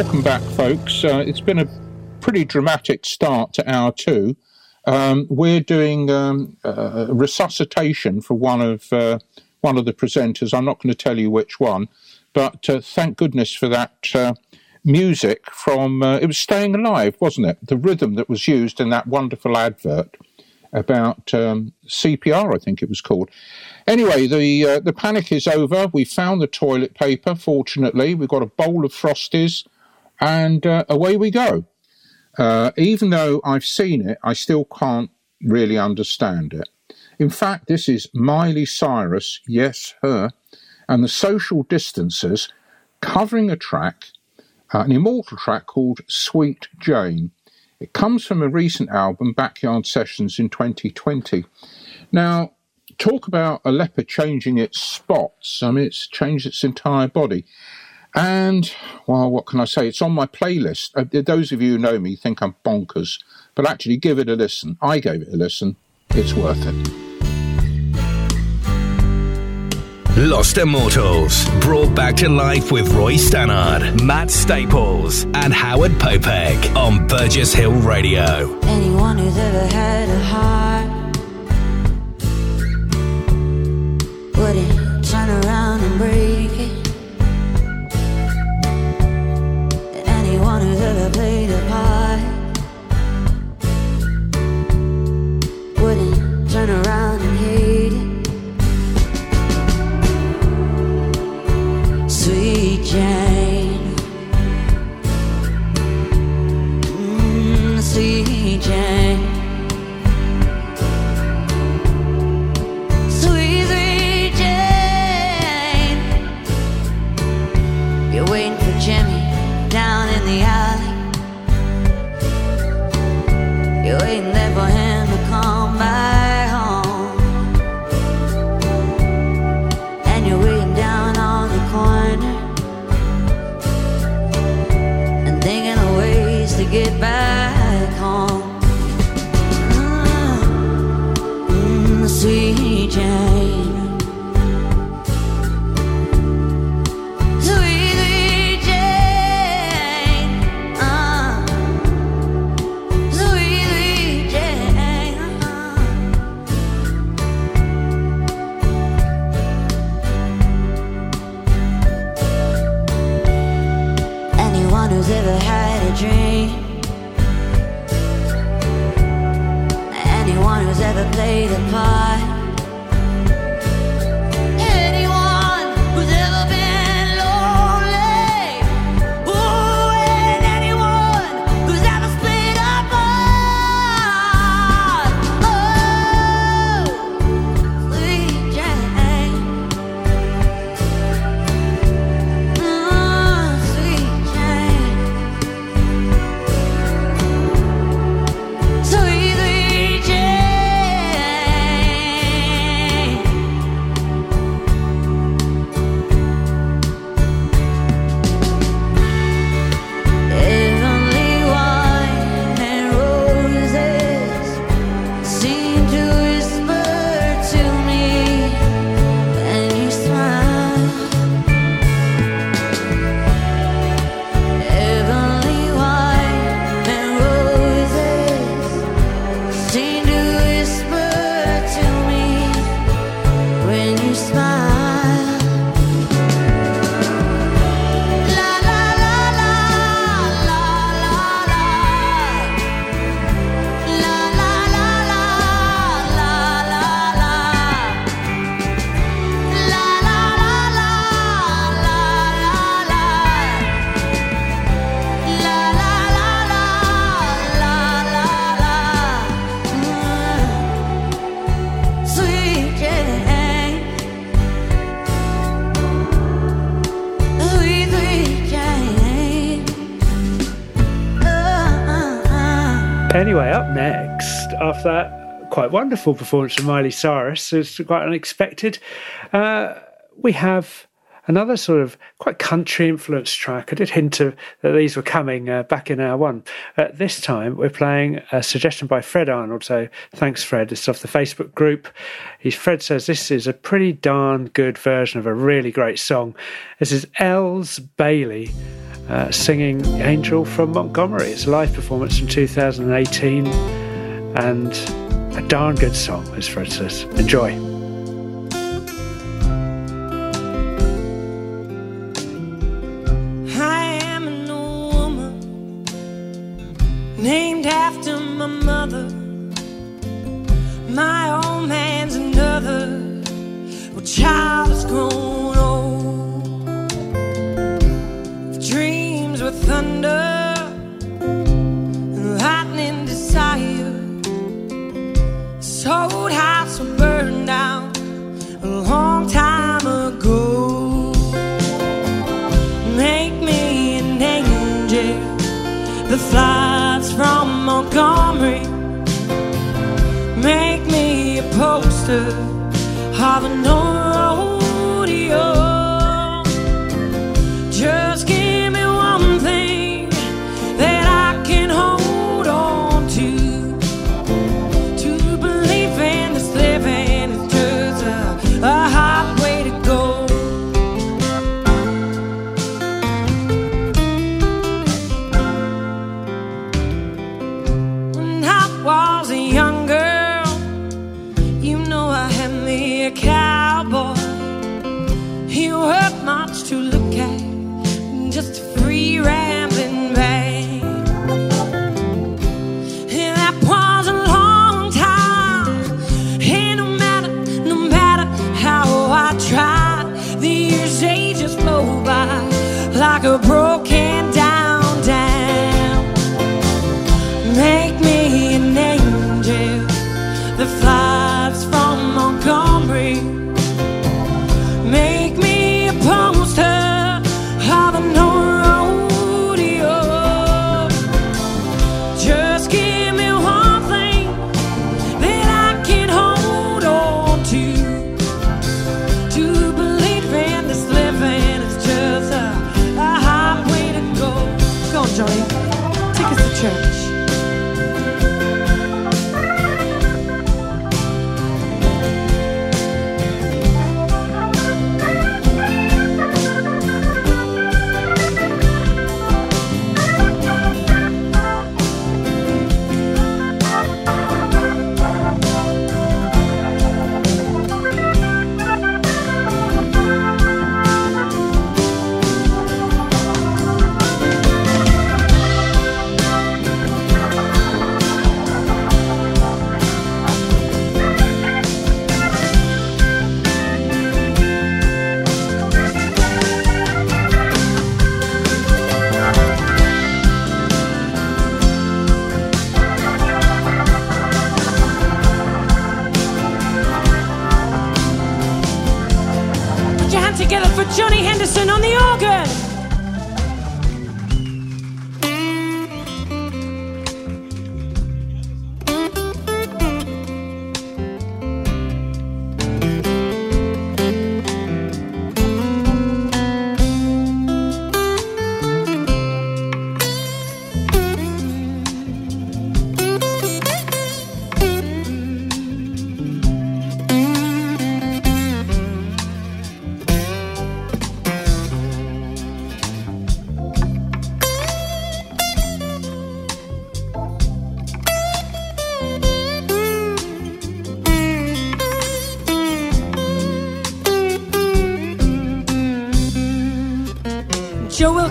Welcome back, folks. Uh, it's been a pretty dramatic start to hour two. Um, we're doing um, uh, resuscitation for one of uh, one of the presenters. I'm not going to tell you which one, but uh, thank goodness for that uh, music from. Uh, it was "Staying Alive," wasn't it? The rhythm that was used in that wonderful advert about um, CPR, I think it was called. Anyway, the uh, the panic is over. We found the toilet paper. Fortunately, we've got a bowl of frosties, and uh, away we go. Uh, even though I've seen it, I still can't really understand it. In fact, this is Miley Cyrus, yes, her, and the Social Distancers covering a track, uh, an immortal track called Sweet Jane. It comes from a recent album, Backyard Sessions in 2020. Now, talk about a leopard changing its spots. I mean, it's changed its entire body. And, well, what can I say? It's on my playlist. Uh, those of you who know me think I'm bonkers, but actually give it a listen. I gave it a listen. It's worth it. Lost Immortals, brought back to life with Roy Stannard, Matt Staples, and Howard Popek on Burgess Hill Radio. Anyone who's ever had a heart wouldn't turn around and break it. Anyone who's ever played a part wouldn't turn around and hate it. Sweet Jane, Anyone who's wonderful performance from Miley Cyrus. It's quite unexpected. Uh, we have another sort of quite country influenced track. I did hint of, that these were coming uh, back in hour one. Uh, this time we're playing a suggestion by Fred Arnold. So thanks, Fred. It's off the Facebook group. He's, Fred says this is a pretty darn good version of a really great song. This is Elles Bailey. Uh, singing Angel from Montgomery. It's a live performance from 2018 and a darn good song, as Fred says. Enjoy. I am an old woman named after my mother. My old man's another. Well, child is grown old. The dreams were thunder. This old house burn down a long time ago. Make me an angel The flies from Montgomery. Make me a poster of an old rodeo.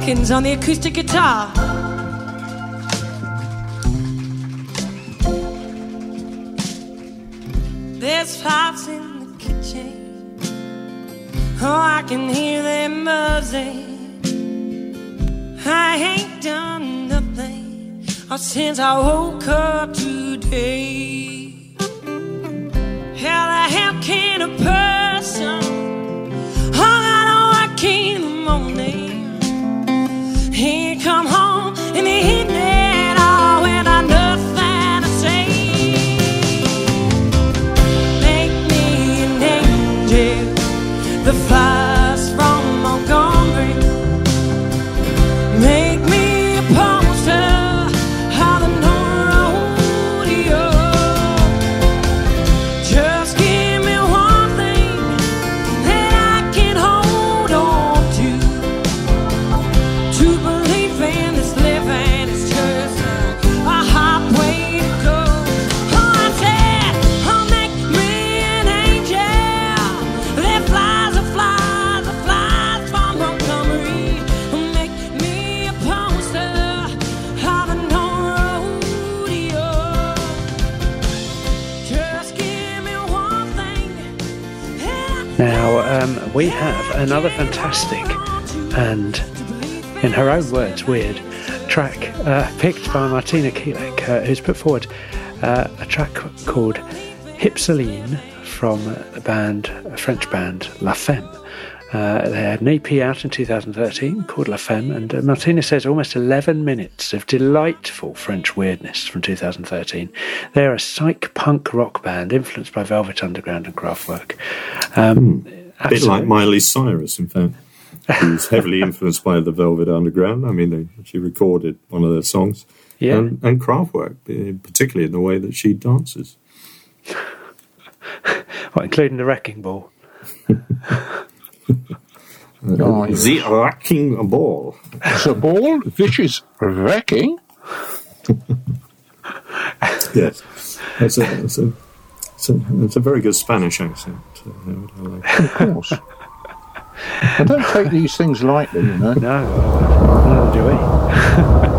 Hawkins on the acoustic guitar. There's pots in the kitchen. Oh, I can hear them buzzing. I ain't done nothing since I woke up today. We have another fantastic and, in her own words, weird track uh, picked by Martina Kielek, uh, who's put forward uh, a track called Hypsoline from the band, a French band, La Femme. Uh, they had an EP out in 2013 called La Femme, and uh, Martina says almost 11 minutes of delightful French weirdness from 2013. They're a psych punk rock band influenced by Velvet Underground and Kraftwerk. Um, A bit like Miley Cyrus, in fact, who's heavily influenced by the Velvet Underground. I mean, they, she recorded one of their songs. Yeah. And, and Kraftwerk, particularly in the way that she dances. what, including the Wrecking Ball. Oh, the Wrecking Ball. The ball, which is wrecking. Yes. It's a, it's, a, it's, a, it's a very good Spanish accent. Of course. I don't take these things lightly, you know. No, neither do we.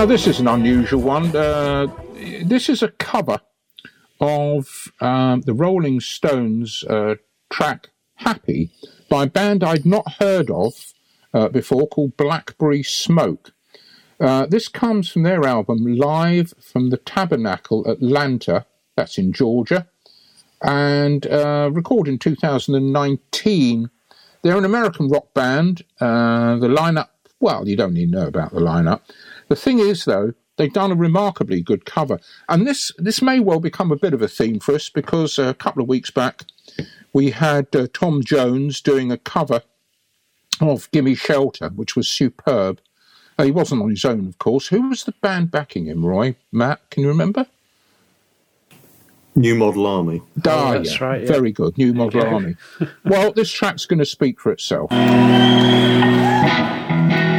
Now, this is an unusual one. Uh, this is a cover of um, the Rolling Stones uh, track Happy by a band I'd not heard of uh, before called Blackberry Smoke. Uh, this comes from their album Live from the Tabernacle Atlanta, that's in Georgia, and uh, recorded in 2019. They're an American rock band. The lineup, well, you don't need to know about the lineup. The thing is, though, they've done a remarkably good cover, and this this may well become a bit of a theme for us because uh, a couple of weeks back we had uh, Tom Jones doing a cover of "Gimme Shelter," which was superb. Uh, he wasn't on his own, of course. Who was the band backing him? Roy, Matt, can you remember? New Model Army. Ah, that's right, yeah. Very good. New Model go. Army. well, this track's going to speak for itself.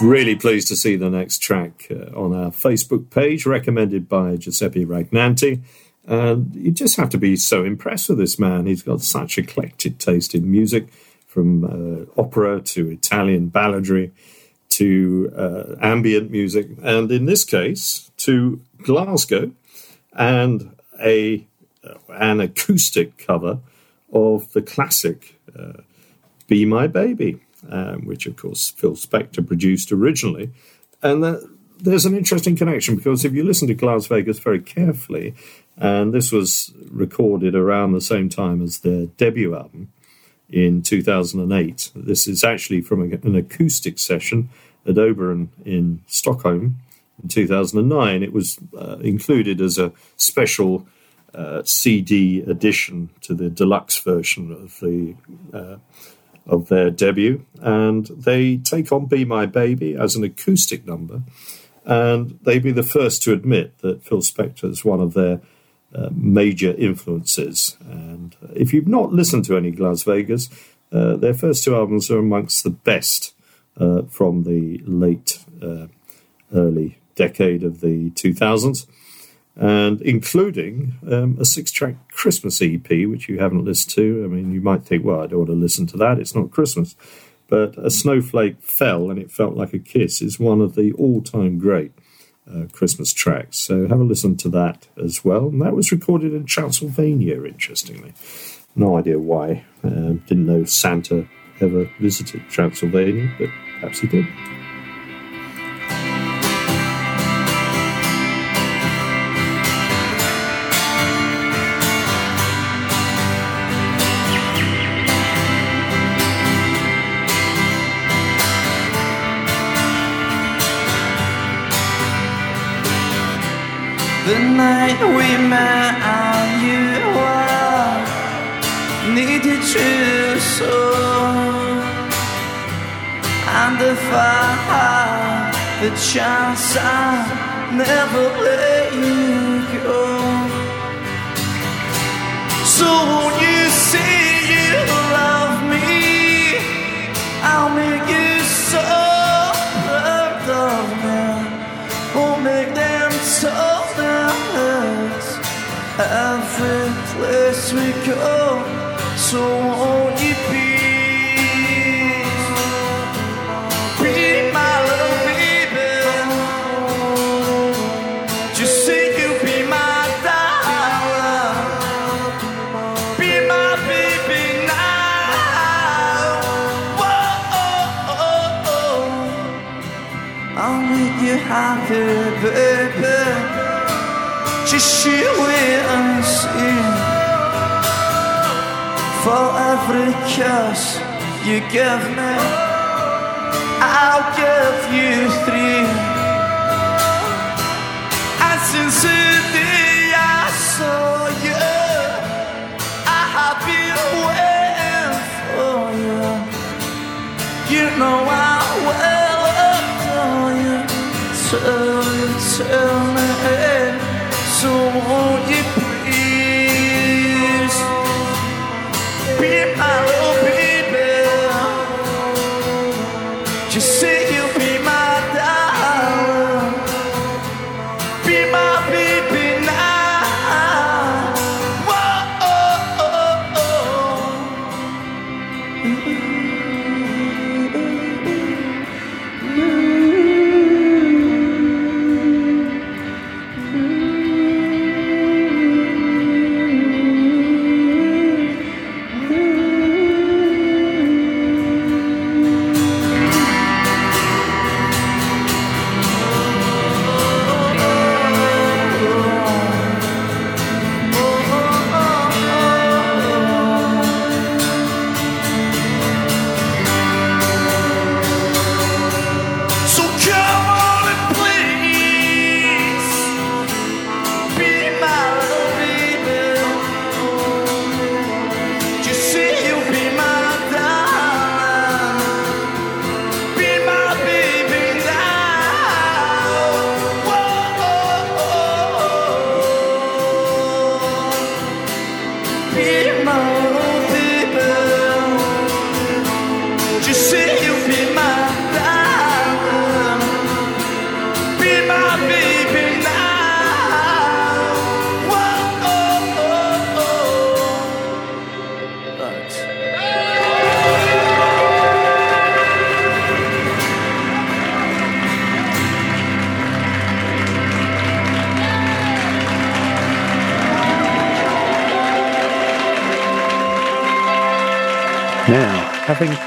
really pleased to see the next track uh, on our Facebook page, recommended by Giuseppe Ragnanti. And you just have to be so impressed with this man. He's got such eclectic taste in music, from uh, opera to Italian balladry to uh, ambient music, and in this case, to Glasgow and a an acoustic cover of the classic uh, "Be My Baby." Um, which of course Phil Spector produced originally. And that, there's an interesting connection because if you listen to Glasvegas very carefully, and this was recorded around the same time as their debut album in 2008. This is actually from a, an acoustic session at Oberon in Stockholm in 2009. It was uh, included as a special uh, CD edition to the deluxe version of the uh, of their debut, and they take on "Be My Baby" as an acoustic number, and they'd be the first to admit that Phil Spector is one of their uh, major influences. And if you've not listened to any Glasvegas, uh, their first two albums are amongst the best uh, from the late, uh, early decade of the 2000s and including um, a six track Christmas EP, which you haven't listened to. I mean, you might think, well, I don't want to listen to that, it's not Christmas. But A Snowflake Fell and It Felt Like a Kiss is one of the all time great uh, Christmas tracks. So have a listen to that as well. And that was recorded in Transylvania, interestingly. No idea why. Um, didn't know Santa ever visited Transylvania, but perhaps he did. Night we met, I knew I needed you so. And if I had the chance, I'd never let you go. So won't you say you love me? I'll make you every place we go. So won't you please be my little baby? Just say you be my darling, be my baby now. Whoa. I'll make you happy. You wait and see. For every kiss you give me, I'll give you three. And since the day I saw you, I have been waiting for you. You know I will adore you till you tell me. So won't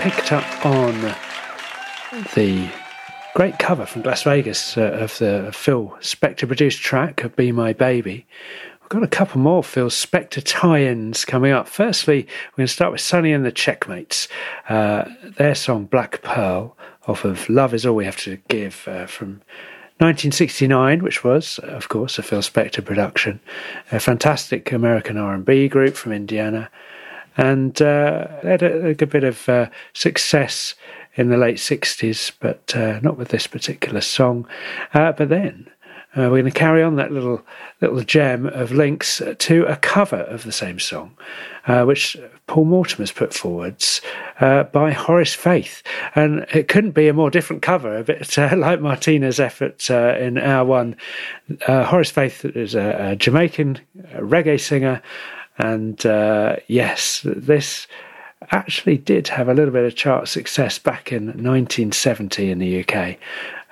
picked up on the great cover from Glasvegas uh, of the Phil Spector produced track of Be My Baby, we've got a couple more Phil Spector tie ins coming up. Firstly, we're going to start with Sonny and the Checkmates, uh, their song Black Pearl off of Love Is All We Have to Give uh, from 1969, which was, of course, a Phil Spector production, a fantastic American R&B group from Indiana, and uh, had a, a good bit of uh, success in the late 60s, but uh, not with this particular song. Uh, but then uh, we're going to carry on that little little gem of links to a cover of the same song, uh, which Paul Mortimer's put forwards by Horace Faith, and it couldn't be a more different cover. A bit like Martina's effort in our one. Horace Faith is a, a Jamaican reggae singer, and uh, yes, this actually did have a little bit of chart success back in 1970 in the UK.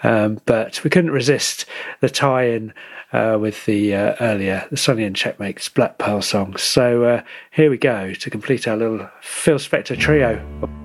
Um, but we couldn't resist the tie-in uh, with the uh, earlier the Sonny and Checkmate's Black Pearl song. So uh, here we go to complete our little Phil Spector trio.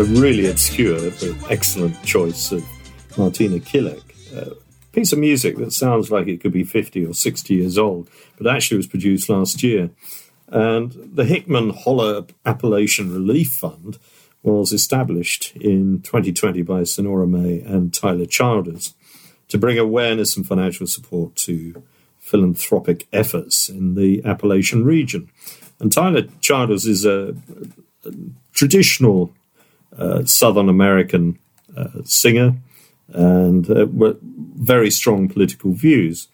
A really obscure but excellent choice of Martina Kilek. A piece of music that sounds like it could be 50 or 60 years old, but actually was produced last year. And the Hickman Holler Appalachian Relief Fund was established in 2020 by Senora May and Tyler Childers to bring awareness and financial support to philanthropic efforts in the Appalachian region. And Tyler Childers is a, a traditional Southern American uh, singer and uh, very strong political views.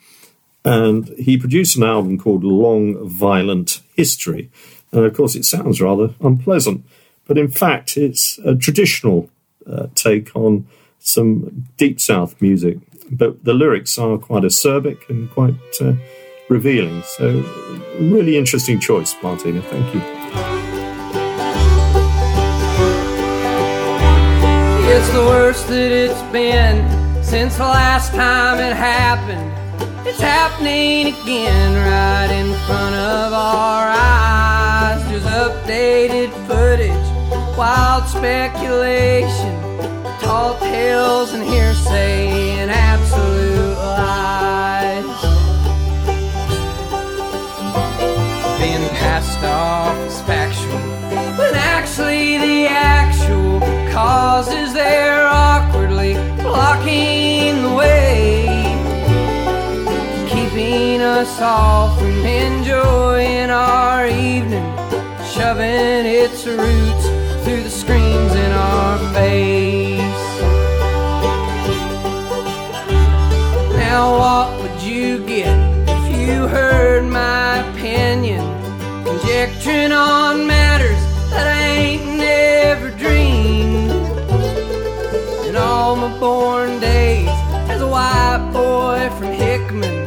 And he produced an album called Long Violent History. And of course, it sounds rather unpleasant, but in fact, it's a traditional uh, take on some Deep South music. But the lyrics are quite acerbic and quite uh, revealing. So, really interesting choice, Martina. Thank you. It's the worst that it's been since the last time it happened. It's happening again right in front of our eyes. There's updated footage, wild speculation, tall tales and hearsay and absolute lies. Being passed off as factual, actually the actual cause is there awkwardly blocking the way keeping us all from enjoying our evening, shoving its roots through the screens in our face. Now, what would you get if you heard my opinion? Conjecturing on matters that I ain't never dreamed. In all my born days as a white boy from Hickman,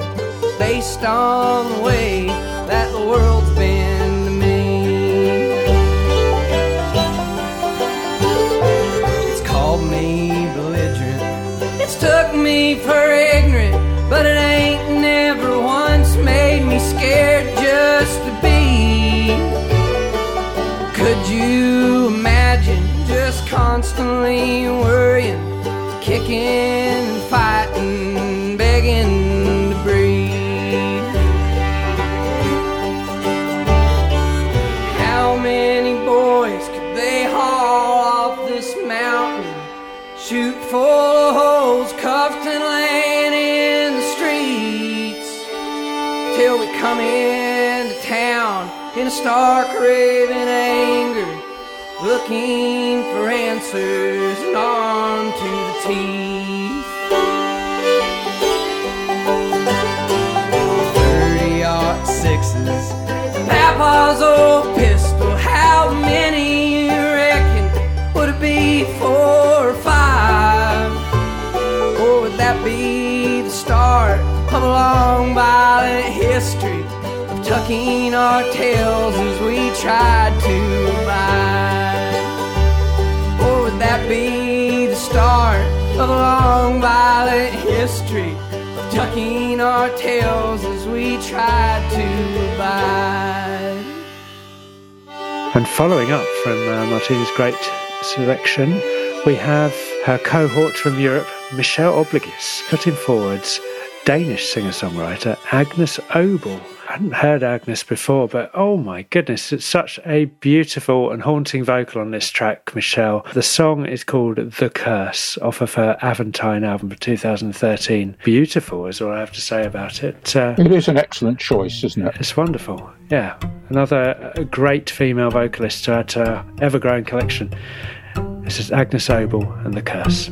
based on the way that the world's been to me. It's called me belligerent. It's took me for constantly worrying, kicking fighting, begging to breathe? How many boys could they haul off this mountain? Shoot full of holes, cuffed and laying in the streets till we come into town in a stark anger, looking for answers and armed to the teeth. Thirty aught sixes, Papa's old pistol. How many you reckon would it be? Four or five? Or would that be the start of a long violent history of tucking our tails as we tried to abide? Be the start of a long violent history of tucking our tails as we tried to abide? And following up from uh, Martina's great selection, we have her cohort from Europe, Michelle Obligus, putting forwards Danish singer songwriter Agnes Obel. I hadn't heard Agnes before, but oh my goodness, it's such a beautiful and haunting vocal on this track, Michelle. The song is called The Curse off of her Aventine album for 2013. Beautiful is all I have to say about it. Uh, It is an excellent choice, isn't it? it's wonderful. Yeah, another uh, great female vocalist to add to our ever growing collection. This is Agnes Obel and The Curse.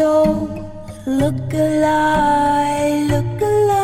Look alive, look alike.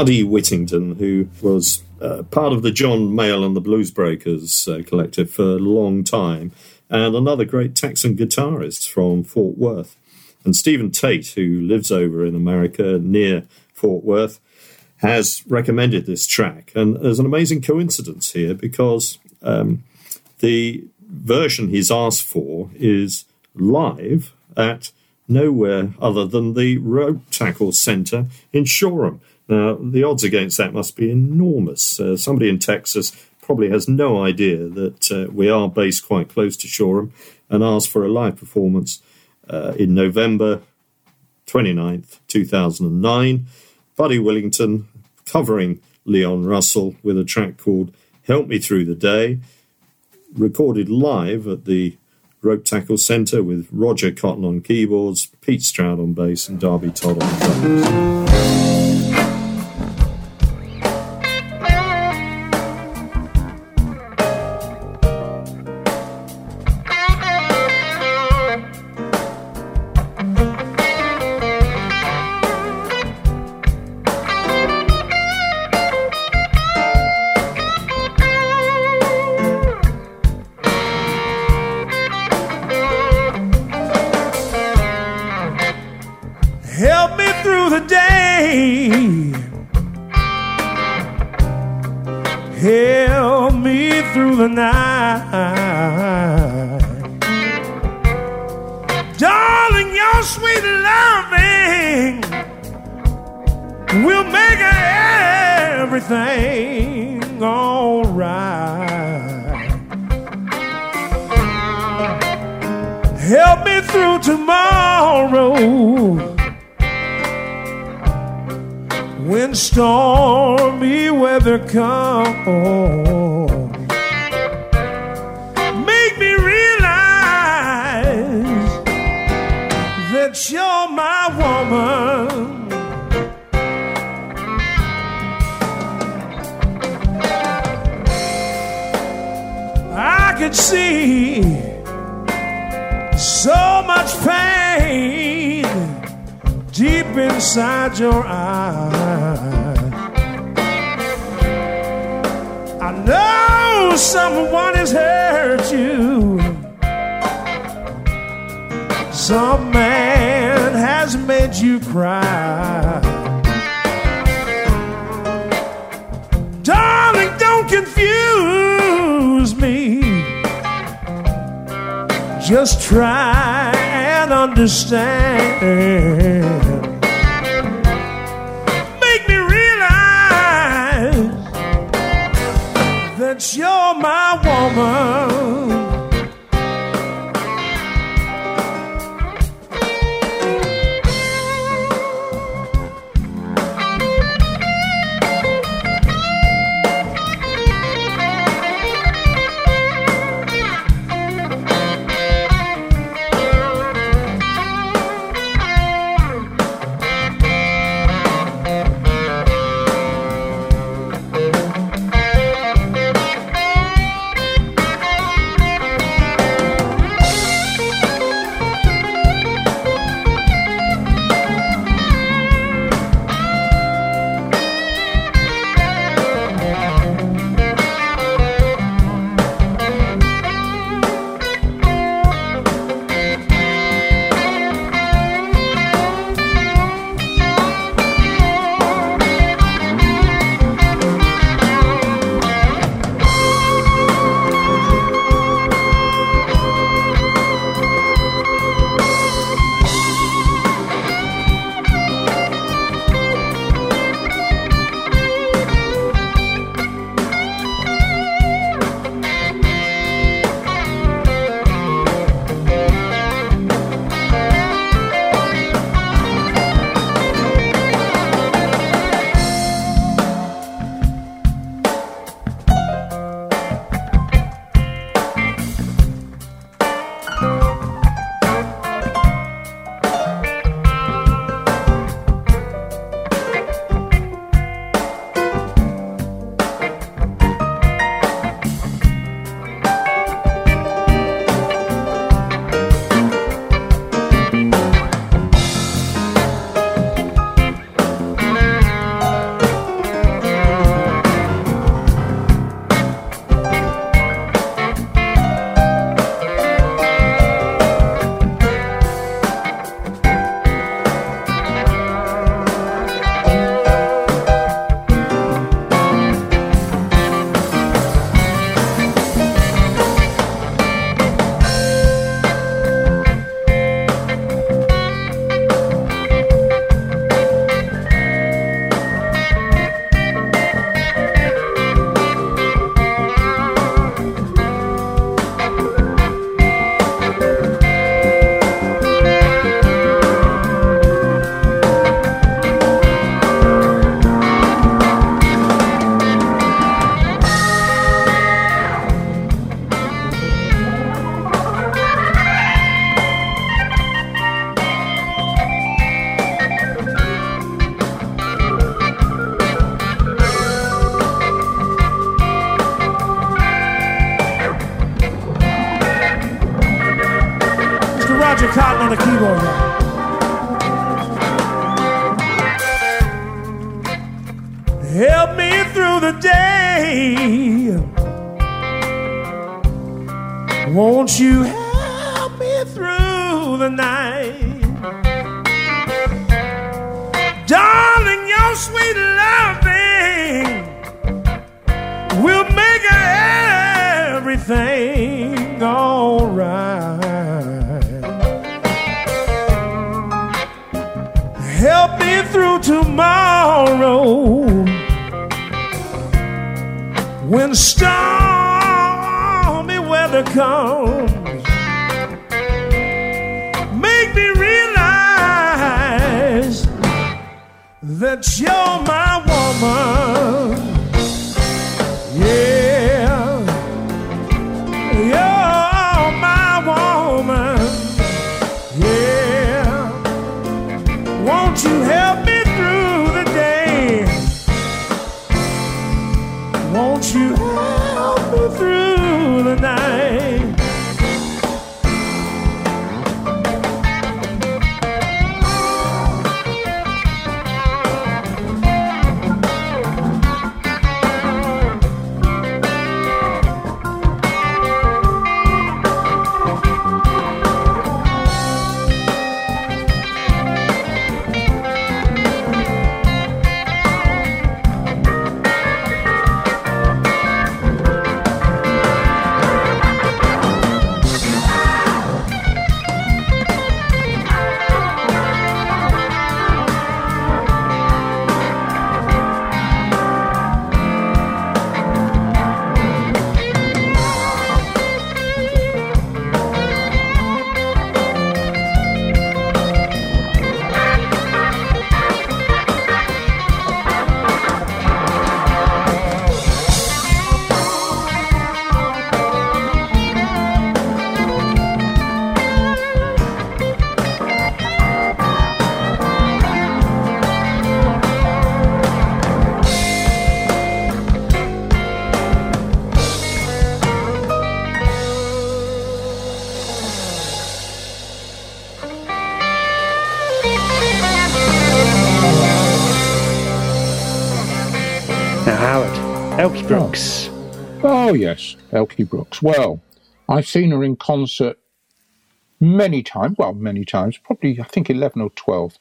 Buddy Whittington, who was uh, part of the John Mayall and the Bluesbreakers uh, collective for a long time, and another great Texan guitarist from Fort Worth. And Stephen Tate, who lives over in America near Fort Worth, has recommended this track. And there's an amazing coincidence here because um, the version he's asked for is live at nowhere other than the Rope Tackle Centre in Shoreham. Now, the odds against that must be enormous. Uh, somebody in Texas probably has no idea that uh, we are based quite close to Shoreham and asked for a live performance uh, in November 29th, 2009. Buddy Whittington covering Leon Russell with a track called Help Me Through the Day, recorded live at the Ropetackle Centre with Roger Cotton on keyboards, Pete Stroud on bass, and Darby Todd on drums. Elkie Brooks. Oh, yes, Elkie Brooks. Well, I've seen her in concert many times. Well, many times, probably, I think, 11 or 12.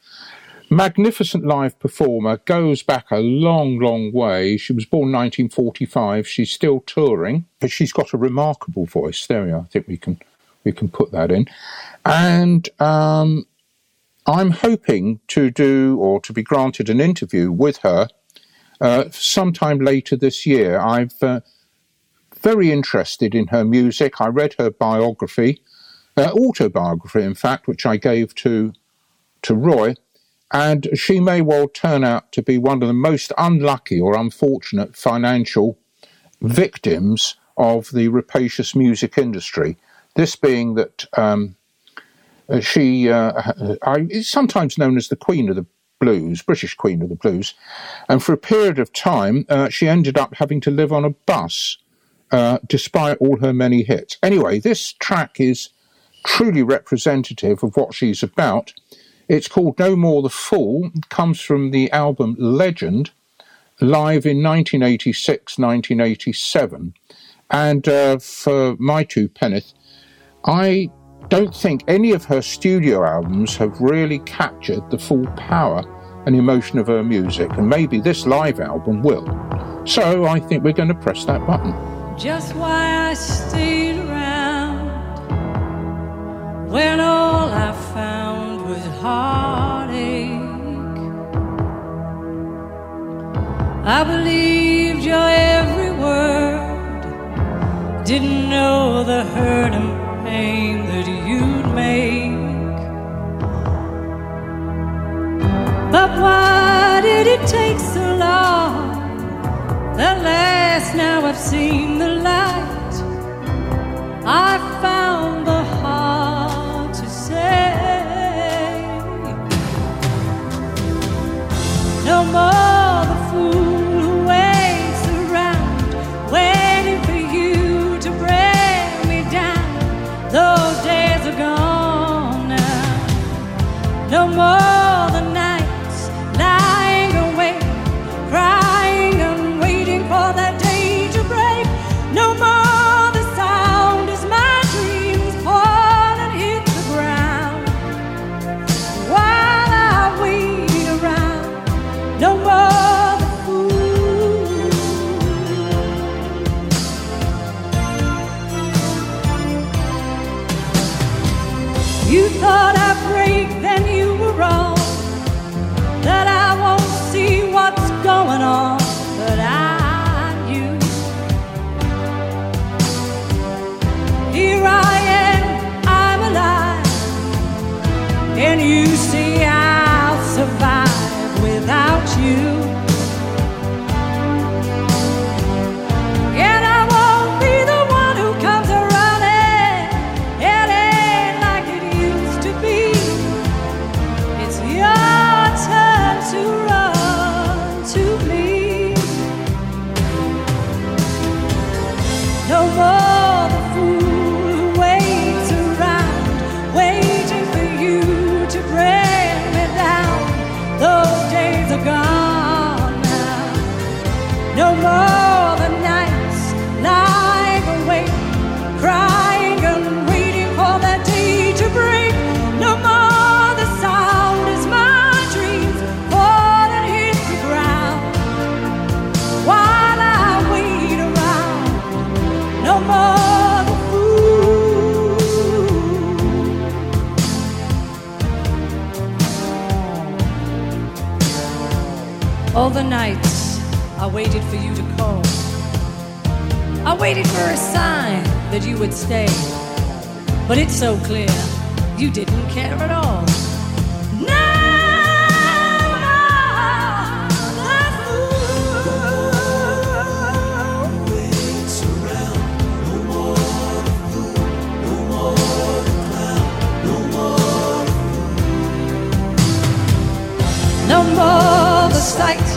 Magnificent live performer, goes back a long, long way. She was born 1945. She's still touring, but she's got a remarkable voice. There we are. I think we can we can put that in. And um, I'm hoping to do or to be granted an interview with her uh, sometime later this year. I've uh, very interested in her music. I read her biography, uh, autobiography, in fact, which I gave to to Roy, and she may well turn out to be one of the most unlucky or unfortunate financial victims of the rapacious music industry. This being that um, uh, she uh, I, is sometimes known as the Queen of the Blues, British Queen of the Blues, and for a period of time uh, she ended up having to live on a bus uh, despite all her many hits. Anyway, this track is truly representative of what she's about. It's called No More the Fool, it comes from the album Legend, live in 1986 1987. And uh, for my two penneth, I don't think any of her studio albums have really captured the full power and emotion of her music, and maybe this live album will. So I think we're going to press that button. Just why I stayed around when all I found was heartache. I believed your every word, didn't know the hurt that you'd make. But why did it take so long? At last, now I've seen the light. I found the heart to say no more nights I waited for you to call. I waited for a sign that you would stay. But it's so clear you didn't care at all. No surround no more no more No more the sight,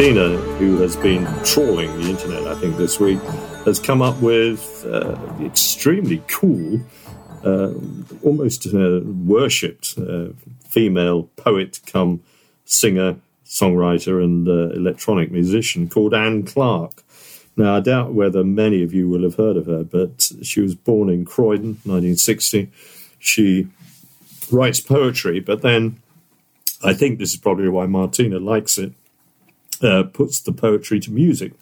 Martina, who has been trawling the internet, I think, this week, has come up with uh, extremely cool, uh, almost uh, worshipped uh, female poet come singer, songwriter, and uh, electronic musician called Anne Clark. Now, I doubt whether many of you will have heard of her, but she was born in Croydon, 1960. She writes poetry, but then I think this is probably why Martina likes it, uh, puts the poetry to music,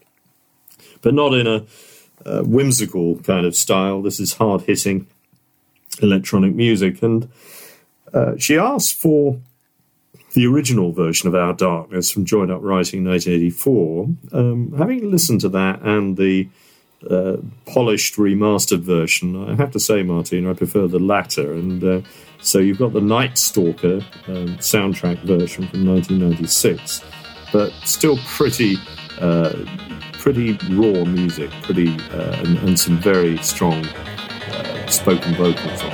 but not in a, uh whimsical kind of style. This is hard hitting electronic music. And uh, she asked for the original version of Our Darkness from Joined Up Writing 1984. Um, having listened to that and the uh, polished remastered version, I have to say, Martina, I prefer the latter. And uh, so you've got the Night Stalker um, soundtrack version from 1996, but still pretty. Uh, pretty raw music, pretty uh, and, and some very strong uh, spoken vocals on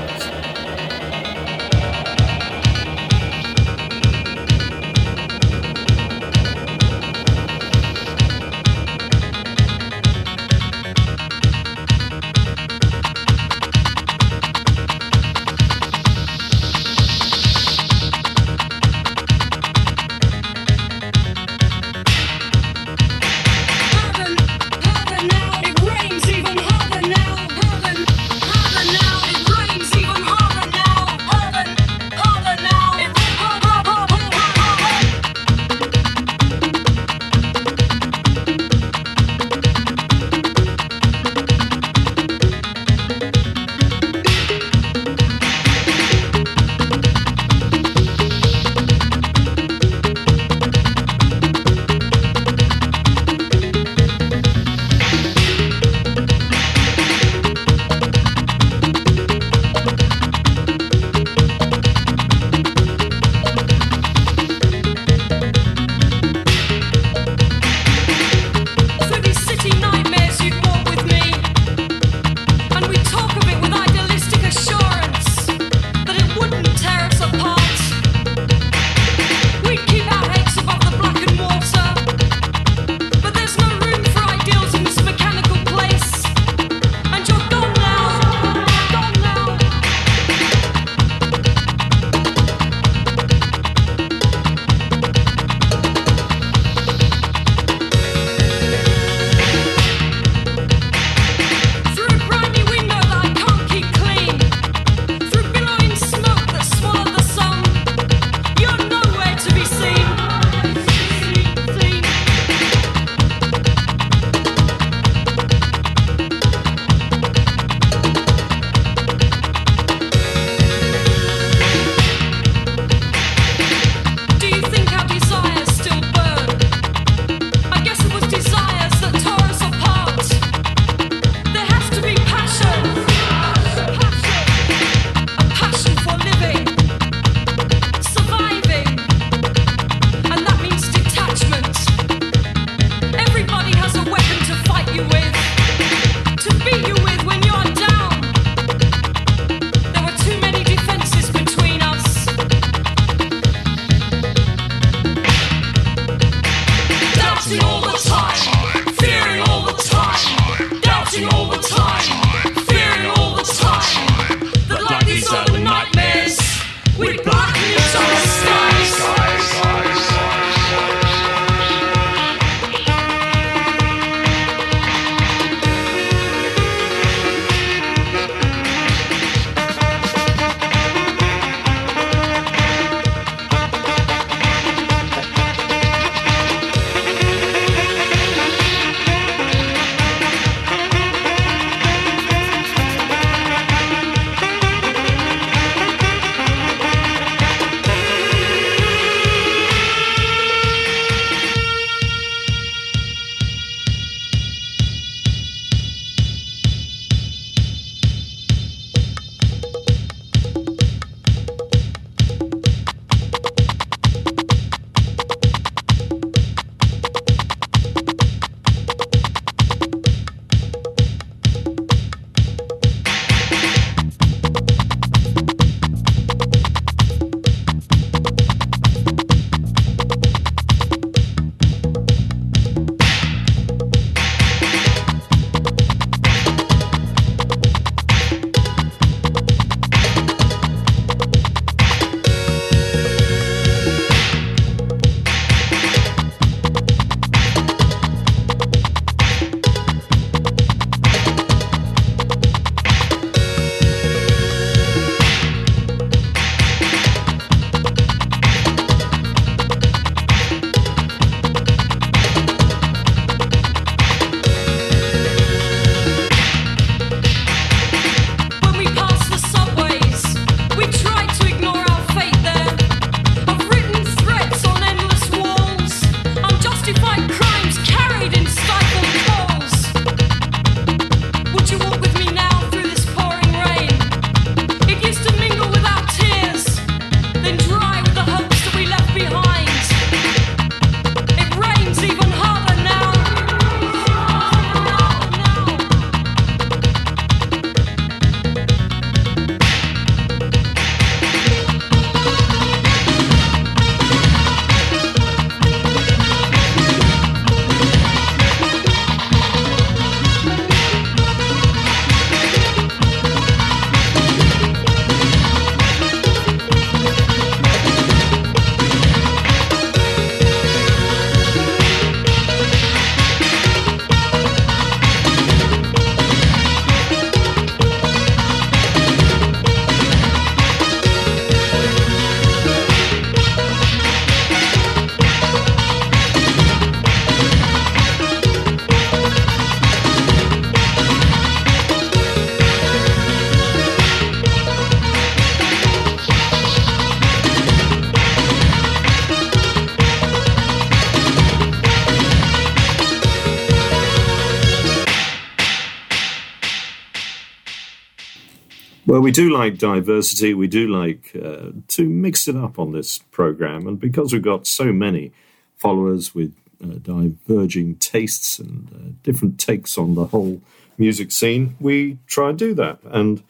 Well, we do like diversity. We do like uh, to mix it up on this program, and because we've got so many followers with uh, diverging tastes and uh, different takes on the whole music scene, we try and do that. And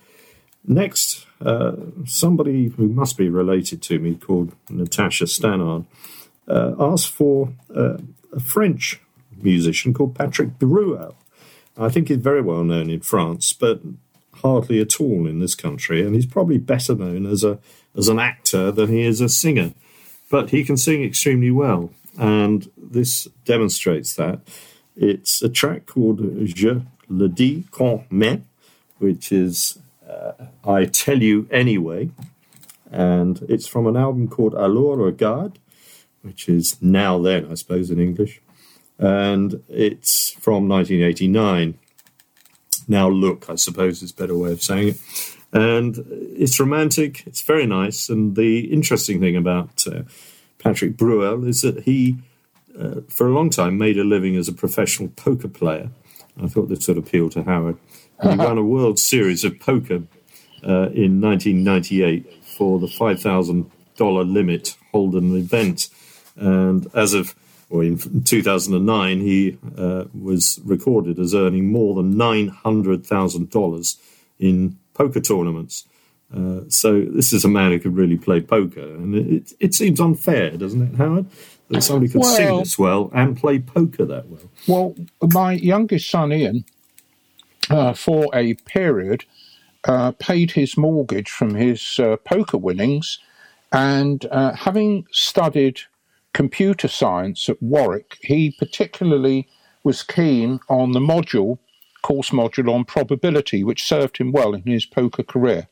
next, uh, somebody who must be related to me, called Natasha Stannard, uh, asked for uh, a French musician called Patrick Bruel. I think he's very well known in France, but hardly at all in this country, and he's probably better known as a as an actor than he is a singer. But he can sing extremely well, and this demonstrates that. It's a track called Je le dis quand même, which is uh, I Tell You Anyway, and it's from an album called Alors Regarde, which is Now Then, I suppose, in English, and it's from 1989. Now Look, I suppose, is a better way of saying it. And it's romantic, it's very nice, and the interesting thing about uh, Patrick Bruel is that he, uh, for a long time, made a living as a professional poker player. I thought this would appeal to Howard. And he won a World Series of Poker uh, in 1998 for the $5,000 limit Hold'em event. And as of or in 2009, he uh, was recorded as earning more than $900,000 in poker tournaments. Uh, so this is a man who could really play poker, and it, it seems unfair, doesn't it, Howard, that somebody could sing Well- this well and play poker that well. Well, my youngest son Ian, uh, for a period, uh, paid his mortgage from his uh, poker winnings, and uh, having studied computer science at Warwick, he particularly was keen on the module, course module on probability, which served him well in his poker career.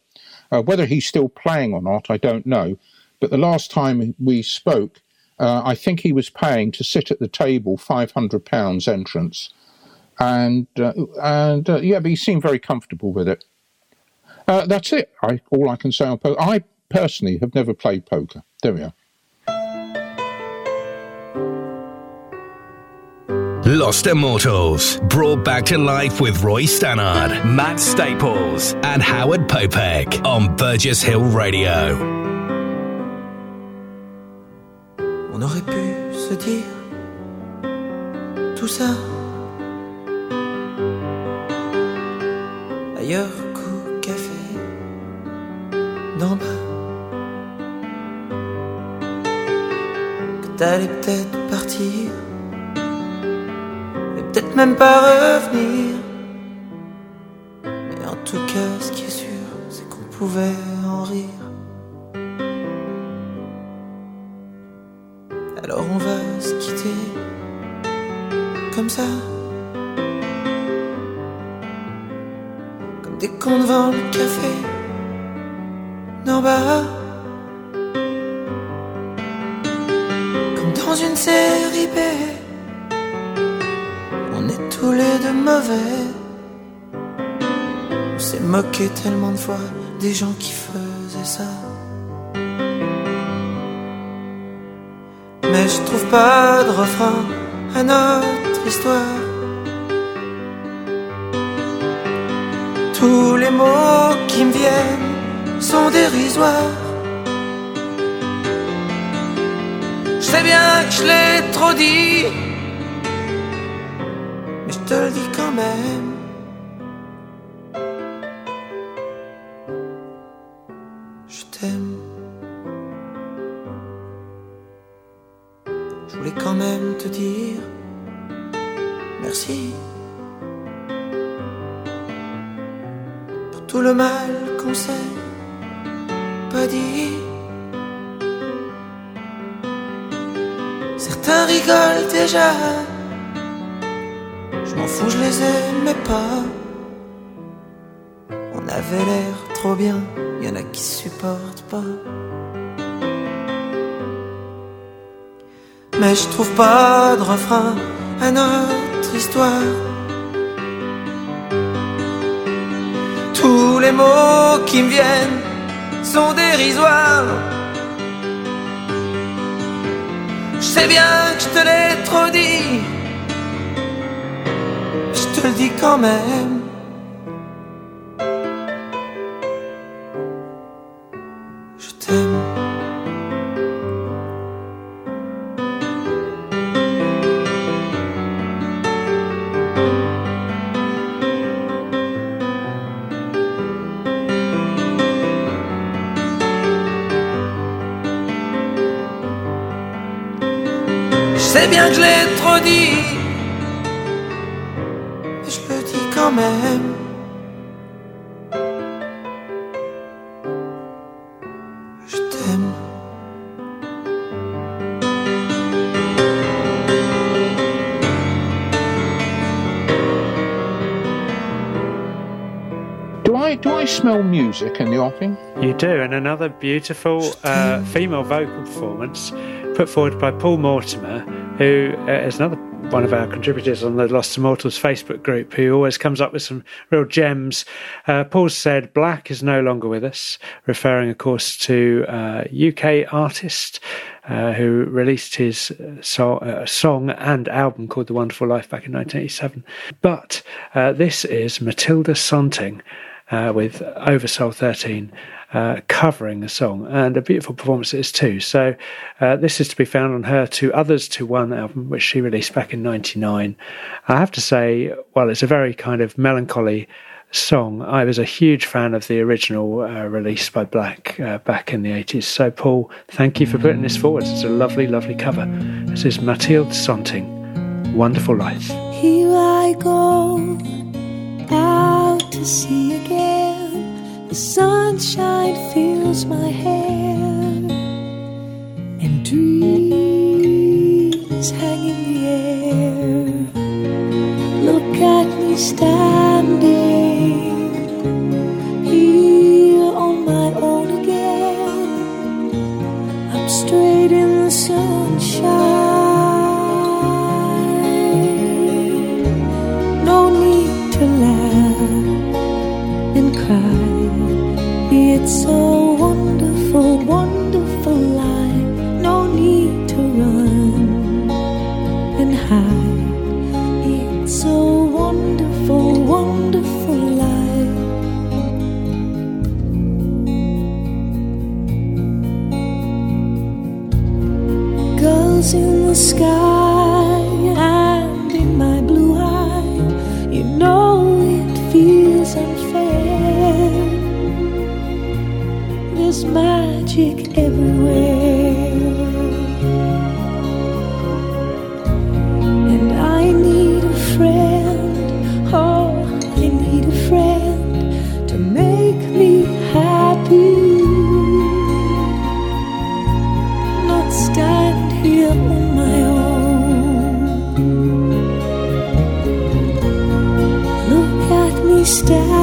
Uh, whether he's still playing or not, I don't know. But the last time we spoke, uh, I think he was paying to sit at the table five hundred pounds entrance, and uh, and uh, yeah, but he seemed very comfortable with it. Uh, that's it. I, all I can say on poker. I personally have never played poker. There we are. Lost Immortals, brought back to life with Roy Stannard, Matt Staples, and Howard Popek on Burgess Hill Radio. On aurait pu se dire tout ça ailleurs qu'au café d'en bas. Que t'allais peut-être partir peut-être même pas revenir. Mais en tout cas, ce qui est sûr, c'est qu'on pouvait en rire. Alors on va se quitter comme ça. Comme des cons devant le café d'en. Comme dans une série B. Tous les deux mauvais. On s'est moqué tellement de fois des gens qui faisaient ça. Mais je trouve pas de refrain à notre histoire. Tous les mots qui me viennent sont dérisoires. Je sais bien que je l'ai trop dit, te le dis quand même. Je t'aime. Je voulais quand même te dire merci pour tout le mal qu'on s'est pas dit. Certains rigolent déjà, Mais je trouve pas de refrain à notre histoire. Tous les mots qui me viennent sont dérisoires. Je sais bien que je te l'ai trop dit. Je te le dis quand même. T'aime. Do I do I smell music in the offing? You do, and another beautiful uh, female vocal performance put forward by Paul Mortimer, who uh, is another one of our contributors on the Lost Immortals Facebook group, who always comes up with some real gems. Uh, Paul said, Black is no longer with us, referring, of course, to uh, UK artist uh, who released his uh, so- uh, song and album called The Wonderful Life back in 1987. But uh, this is Matilda Santing uh, with Oversoul 13 uh, covering the song, and a beautiful performance it is too. So, uh, this is to be found on her Two Others to One album, which she released back in 99. I have to say, well, it's a very kind of melancholy song. I was a huge fan of the original uh, release by Black uh, back in the 80s. So, Paul, thank you for putting this forward. It's a lovely, lovely cover. This is Mathilde Santing, Wonderful Life. Here I go out to sea again. The sunshine fills my hair, and dreams hang in the air. Look at me standing here on my own again. I'm straight in It's so wonderful, wonderful life. No need to run and hide. It's so wonderful, wonderful life. Girls in the sky Magic everywhere. And I need a friend, oh, I need a friend to make me happy. Not stand here on my own. Look at me standing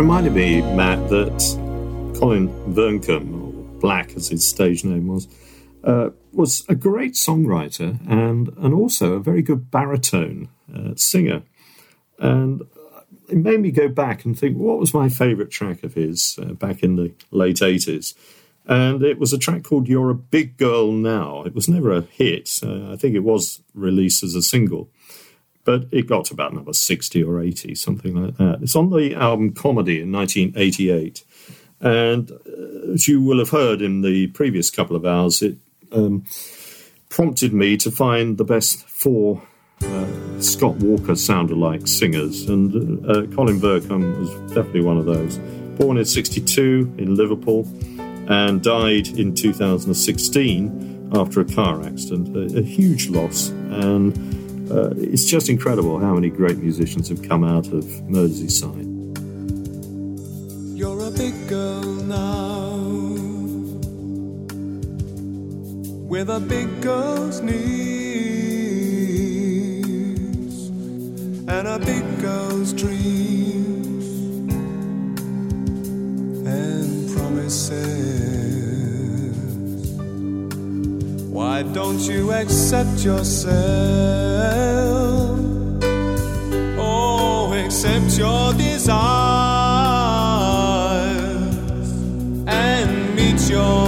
reminded me, Matt, that Colin Vearncombe, or Black as his stage name was, uh, was a great songwriter and, and also a very good baritone uh, singer. And it made me go back and think, what was my favourite track of his uh, back in the late 80s? And it was a track called You're a Big Girl Now. It was never a hit. Uh, I think it was released as a single, but it got to about number 60 or 80, something like that. It's on the album Comedy in 1988. And uh, as you will have heard in the previous couple of hours, it um, prompted me to find the best four uh, Scott Walker sound alike singers, and uh, Colin Burkham was definitely one of those. Born in 62 in Liverpool and died in 2016 after a car accident. A, a huge loss, and uh, it's just incredible how many great musicians have come out of Merseyside. You're a big girl now with a big girl's needs and a big girl's dreams and promises. Why don't you accept yourself? Oh, accept your desires and meet your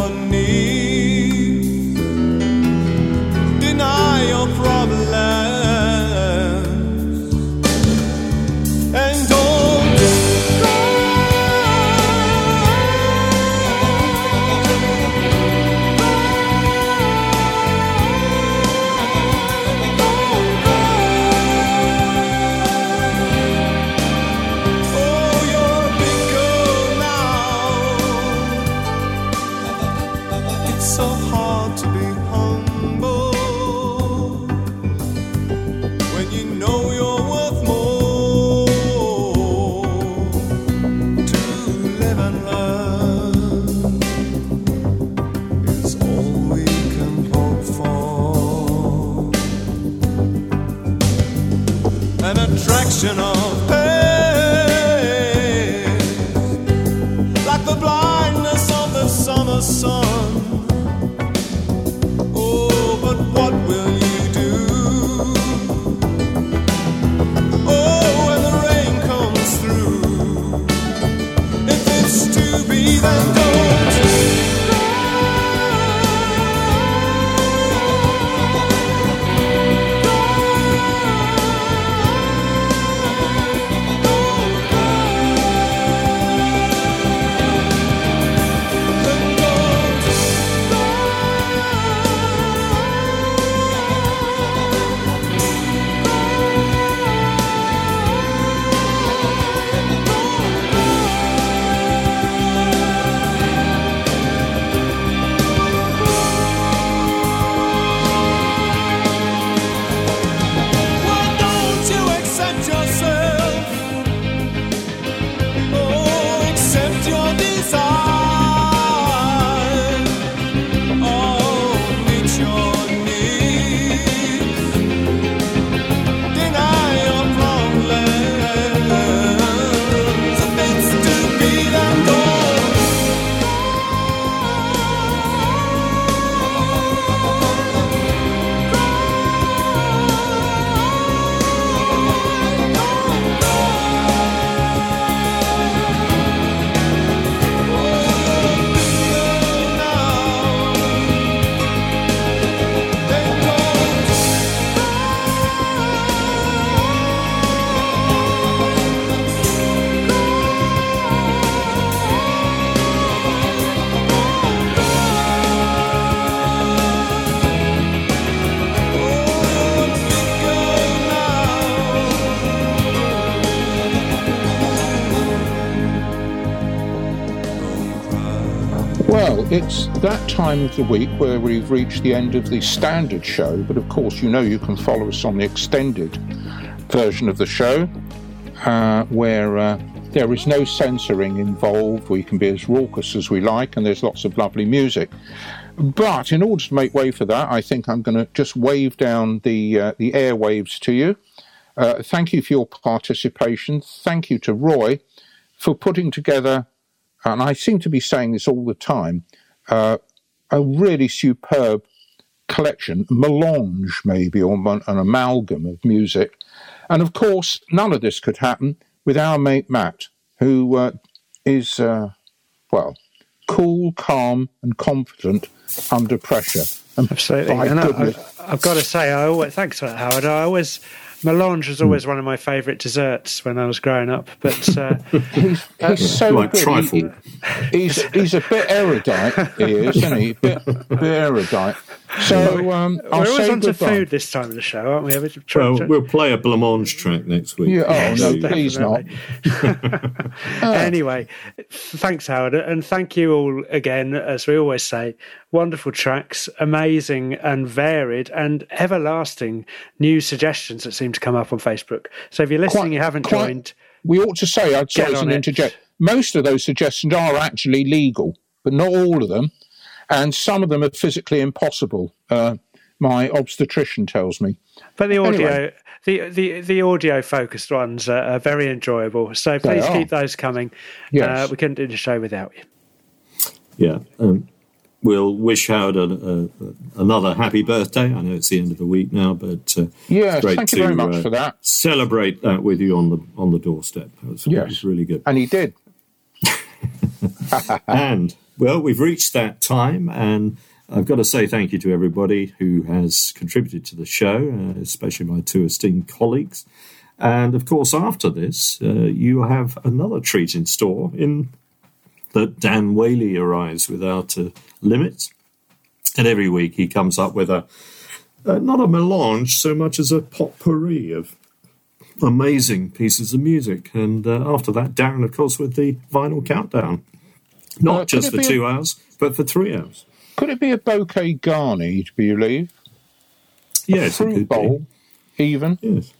it's that time of the week where we've reached the end of the standard show, but of course, you know you can follow us on the extended version of the show, uh, where uh, there is no censoring involved. We can be as raucous as we like, and there's lots of lovely music. But in order to make way for that, I think I'm going to just wave down the uh, the airwaves to you. Uh, thank you for your participation. Thank you to Roy for putting together and I seem to be saying this all the time, uh, a really superb collection, melange maybe, or an amalgam of music. And of course, none of this could happen with our mate Matt, who uh, is, uh, well, cool, calm, and confident under pressure. And Absolutely. And I, I've got to say, I always, thanks for that, Howard. I always, melange was always one of my favourite desserts when I was growing up. But uh, he's, he's so Like good. He- he's he's a bit erudite, he is, isn't he? A bit, bit erudite. So um, we're I'll always say on to goodbye. food this time of the show, aren't we? Have Well, try- we'll play a blancmange track next week. Yeah, oh Yes, no, please not. anyway, thanks, Howard, and thank you all again. As we always say, wonderful tracks, amazing and varied, and everlasting new suggestions that seem to come up on Facebook. So if you're listening, Quite- you haven't quite- joined. We ought to say, I'd Get sorry on to interject. Most of those suggestions are actually legal, but not all of them, and some of them are physically impossible. Uh, my obstetrician tells me. But the audio, Anyway. the, the the audio focused ones are, are very enjoyable. So please keep those coming. Yes. Uh, we couldn't do the show without you. Yeah. Um, we'll wish Howard a, a, another happy birthday. I know it's the end of the week now, but uh, Yes, it's great thank you very much uh, for that. Celebrate that with you on the on the doorstep. It was, it Yes. was really good. And he did. and well, we've reached that time, and I've got to say thank you to everybody who has contributed to the show, uh, especially my two esteemed colleagues. And of course, after this, uh, you have another treat in store in that Dan Whaley arrives without uh, limits. And every week he comes up with a, uh, not a melange so much as a potpourri of amazing pieces of music. And uh, after that, Darren, of course, with the vinyl countdown. Not Uh, just for be a- two hours, but for three hours. Could it be a bouquet garni, do you believe? Yes, a it fruit could be. bowl, even. Yes.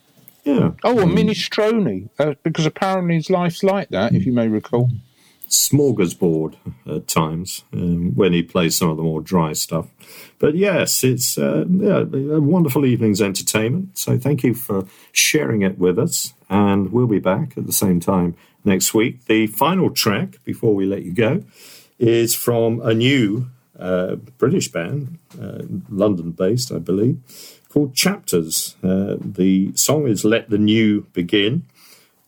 Yeah. Oh, a Um, minestrone, uh, because apparently his life's like that, if you may recall. Smorgasbord at times um, when he plays some of the more dry stuff. But yes, it's uh, yeah, a wonderful evening's entertainment. So thank you for sharing it with us. And we'll be back at the same time next week. The final track before we let you go is from a new uh, British band, uh, London based, I believe, called Chapters. Uh, the song is Let the New Begin.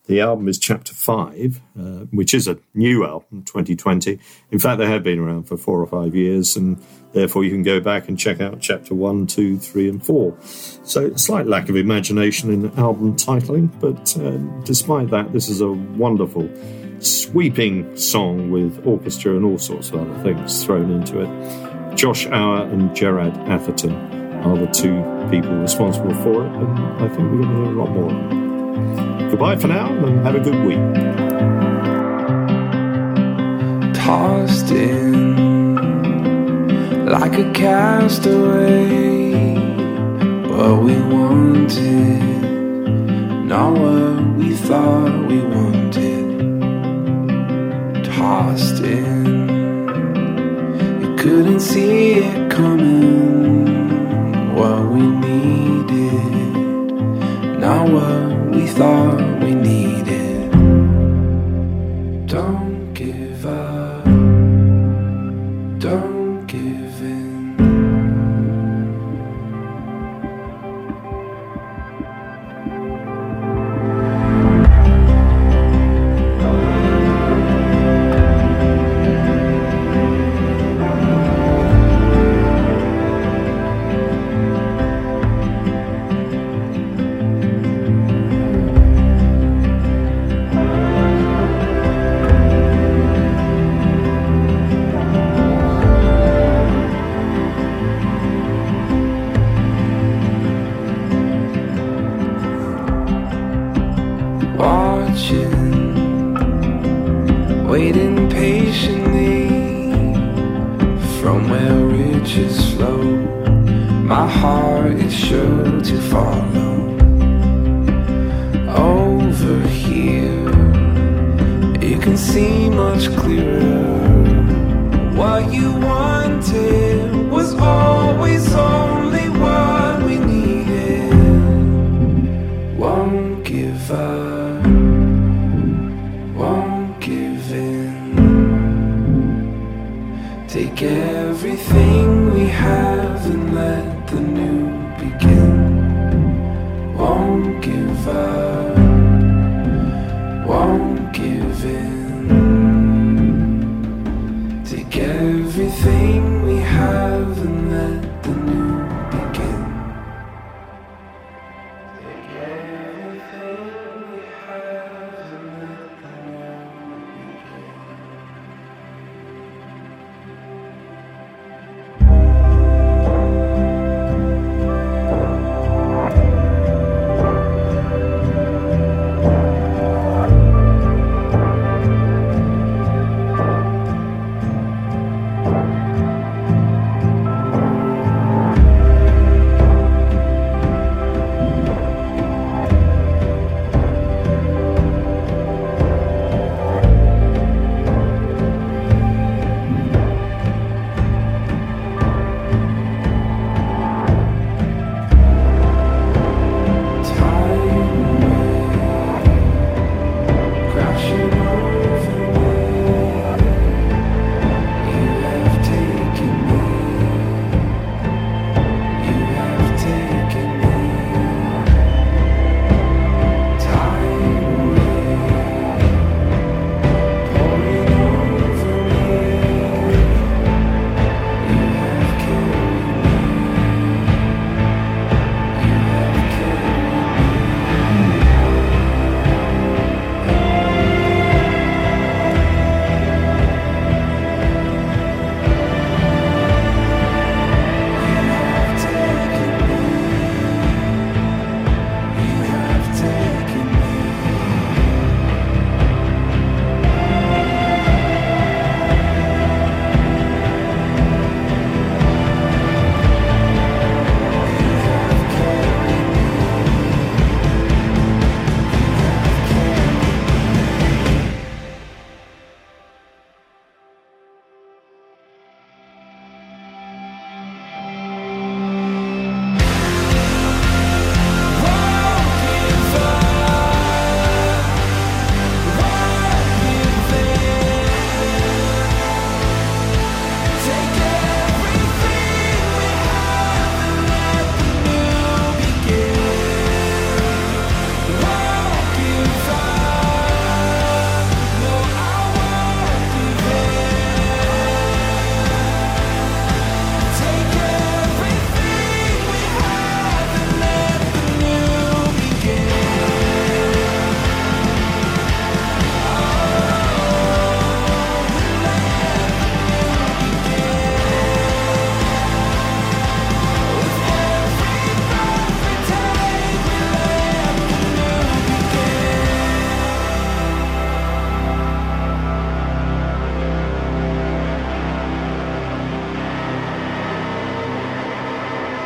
The album is Chapter 5, uh, which is a new album, 2020. In fact, they have been around for four or five years, and therefore you can go back and check out Chapter 1, 2, 3, and 4. So, slight lack of imagination in album titling, but uh, despite that, this is a wonderful, sweeping song with orchestra and all sorts of other things thrown into it. Josh Hour and Gerard Atherton are the two people responsible for it, and I think we're going to hear a lot more. Goodbye for now and have a good week. tossed in like a castaway. What we wanted, not what we thought we wanted. Tossed in, you couldn't see it coming. What we needed, not what thought we needed.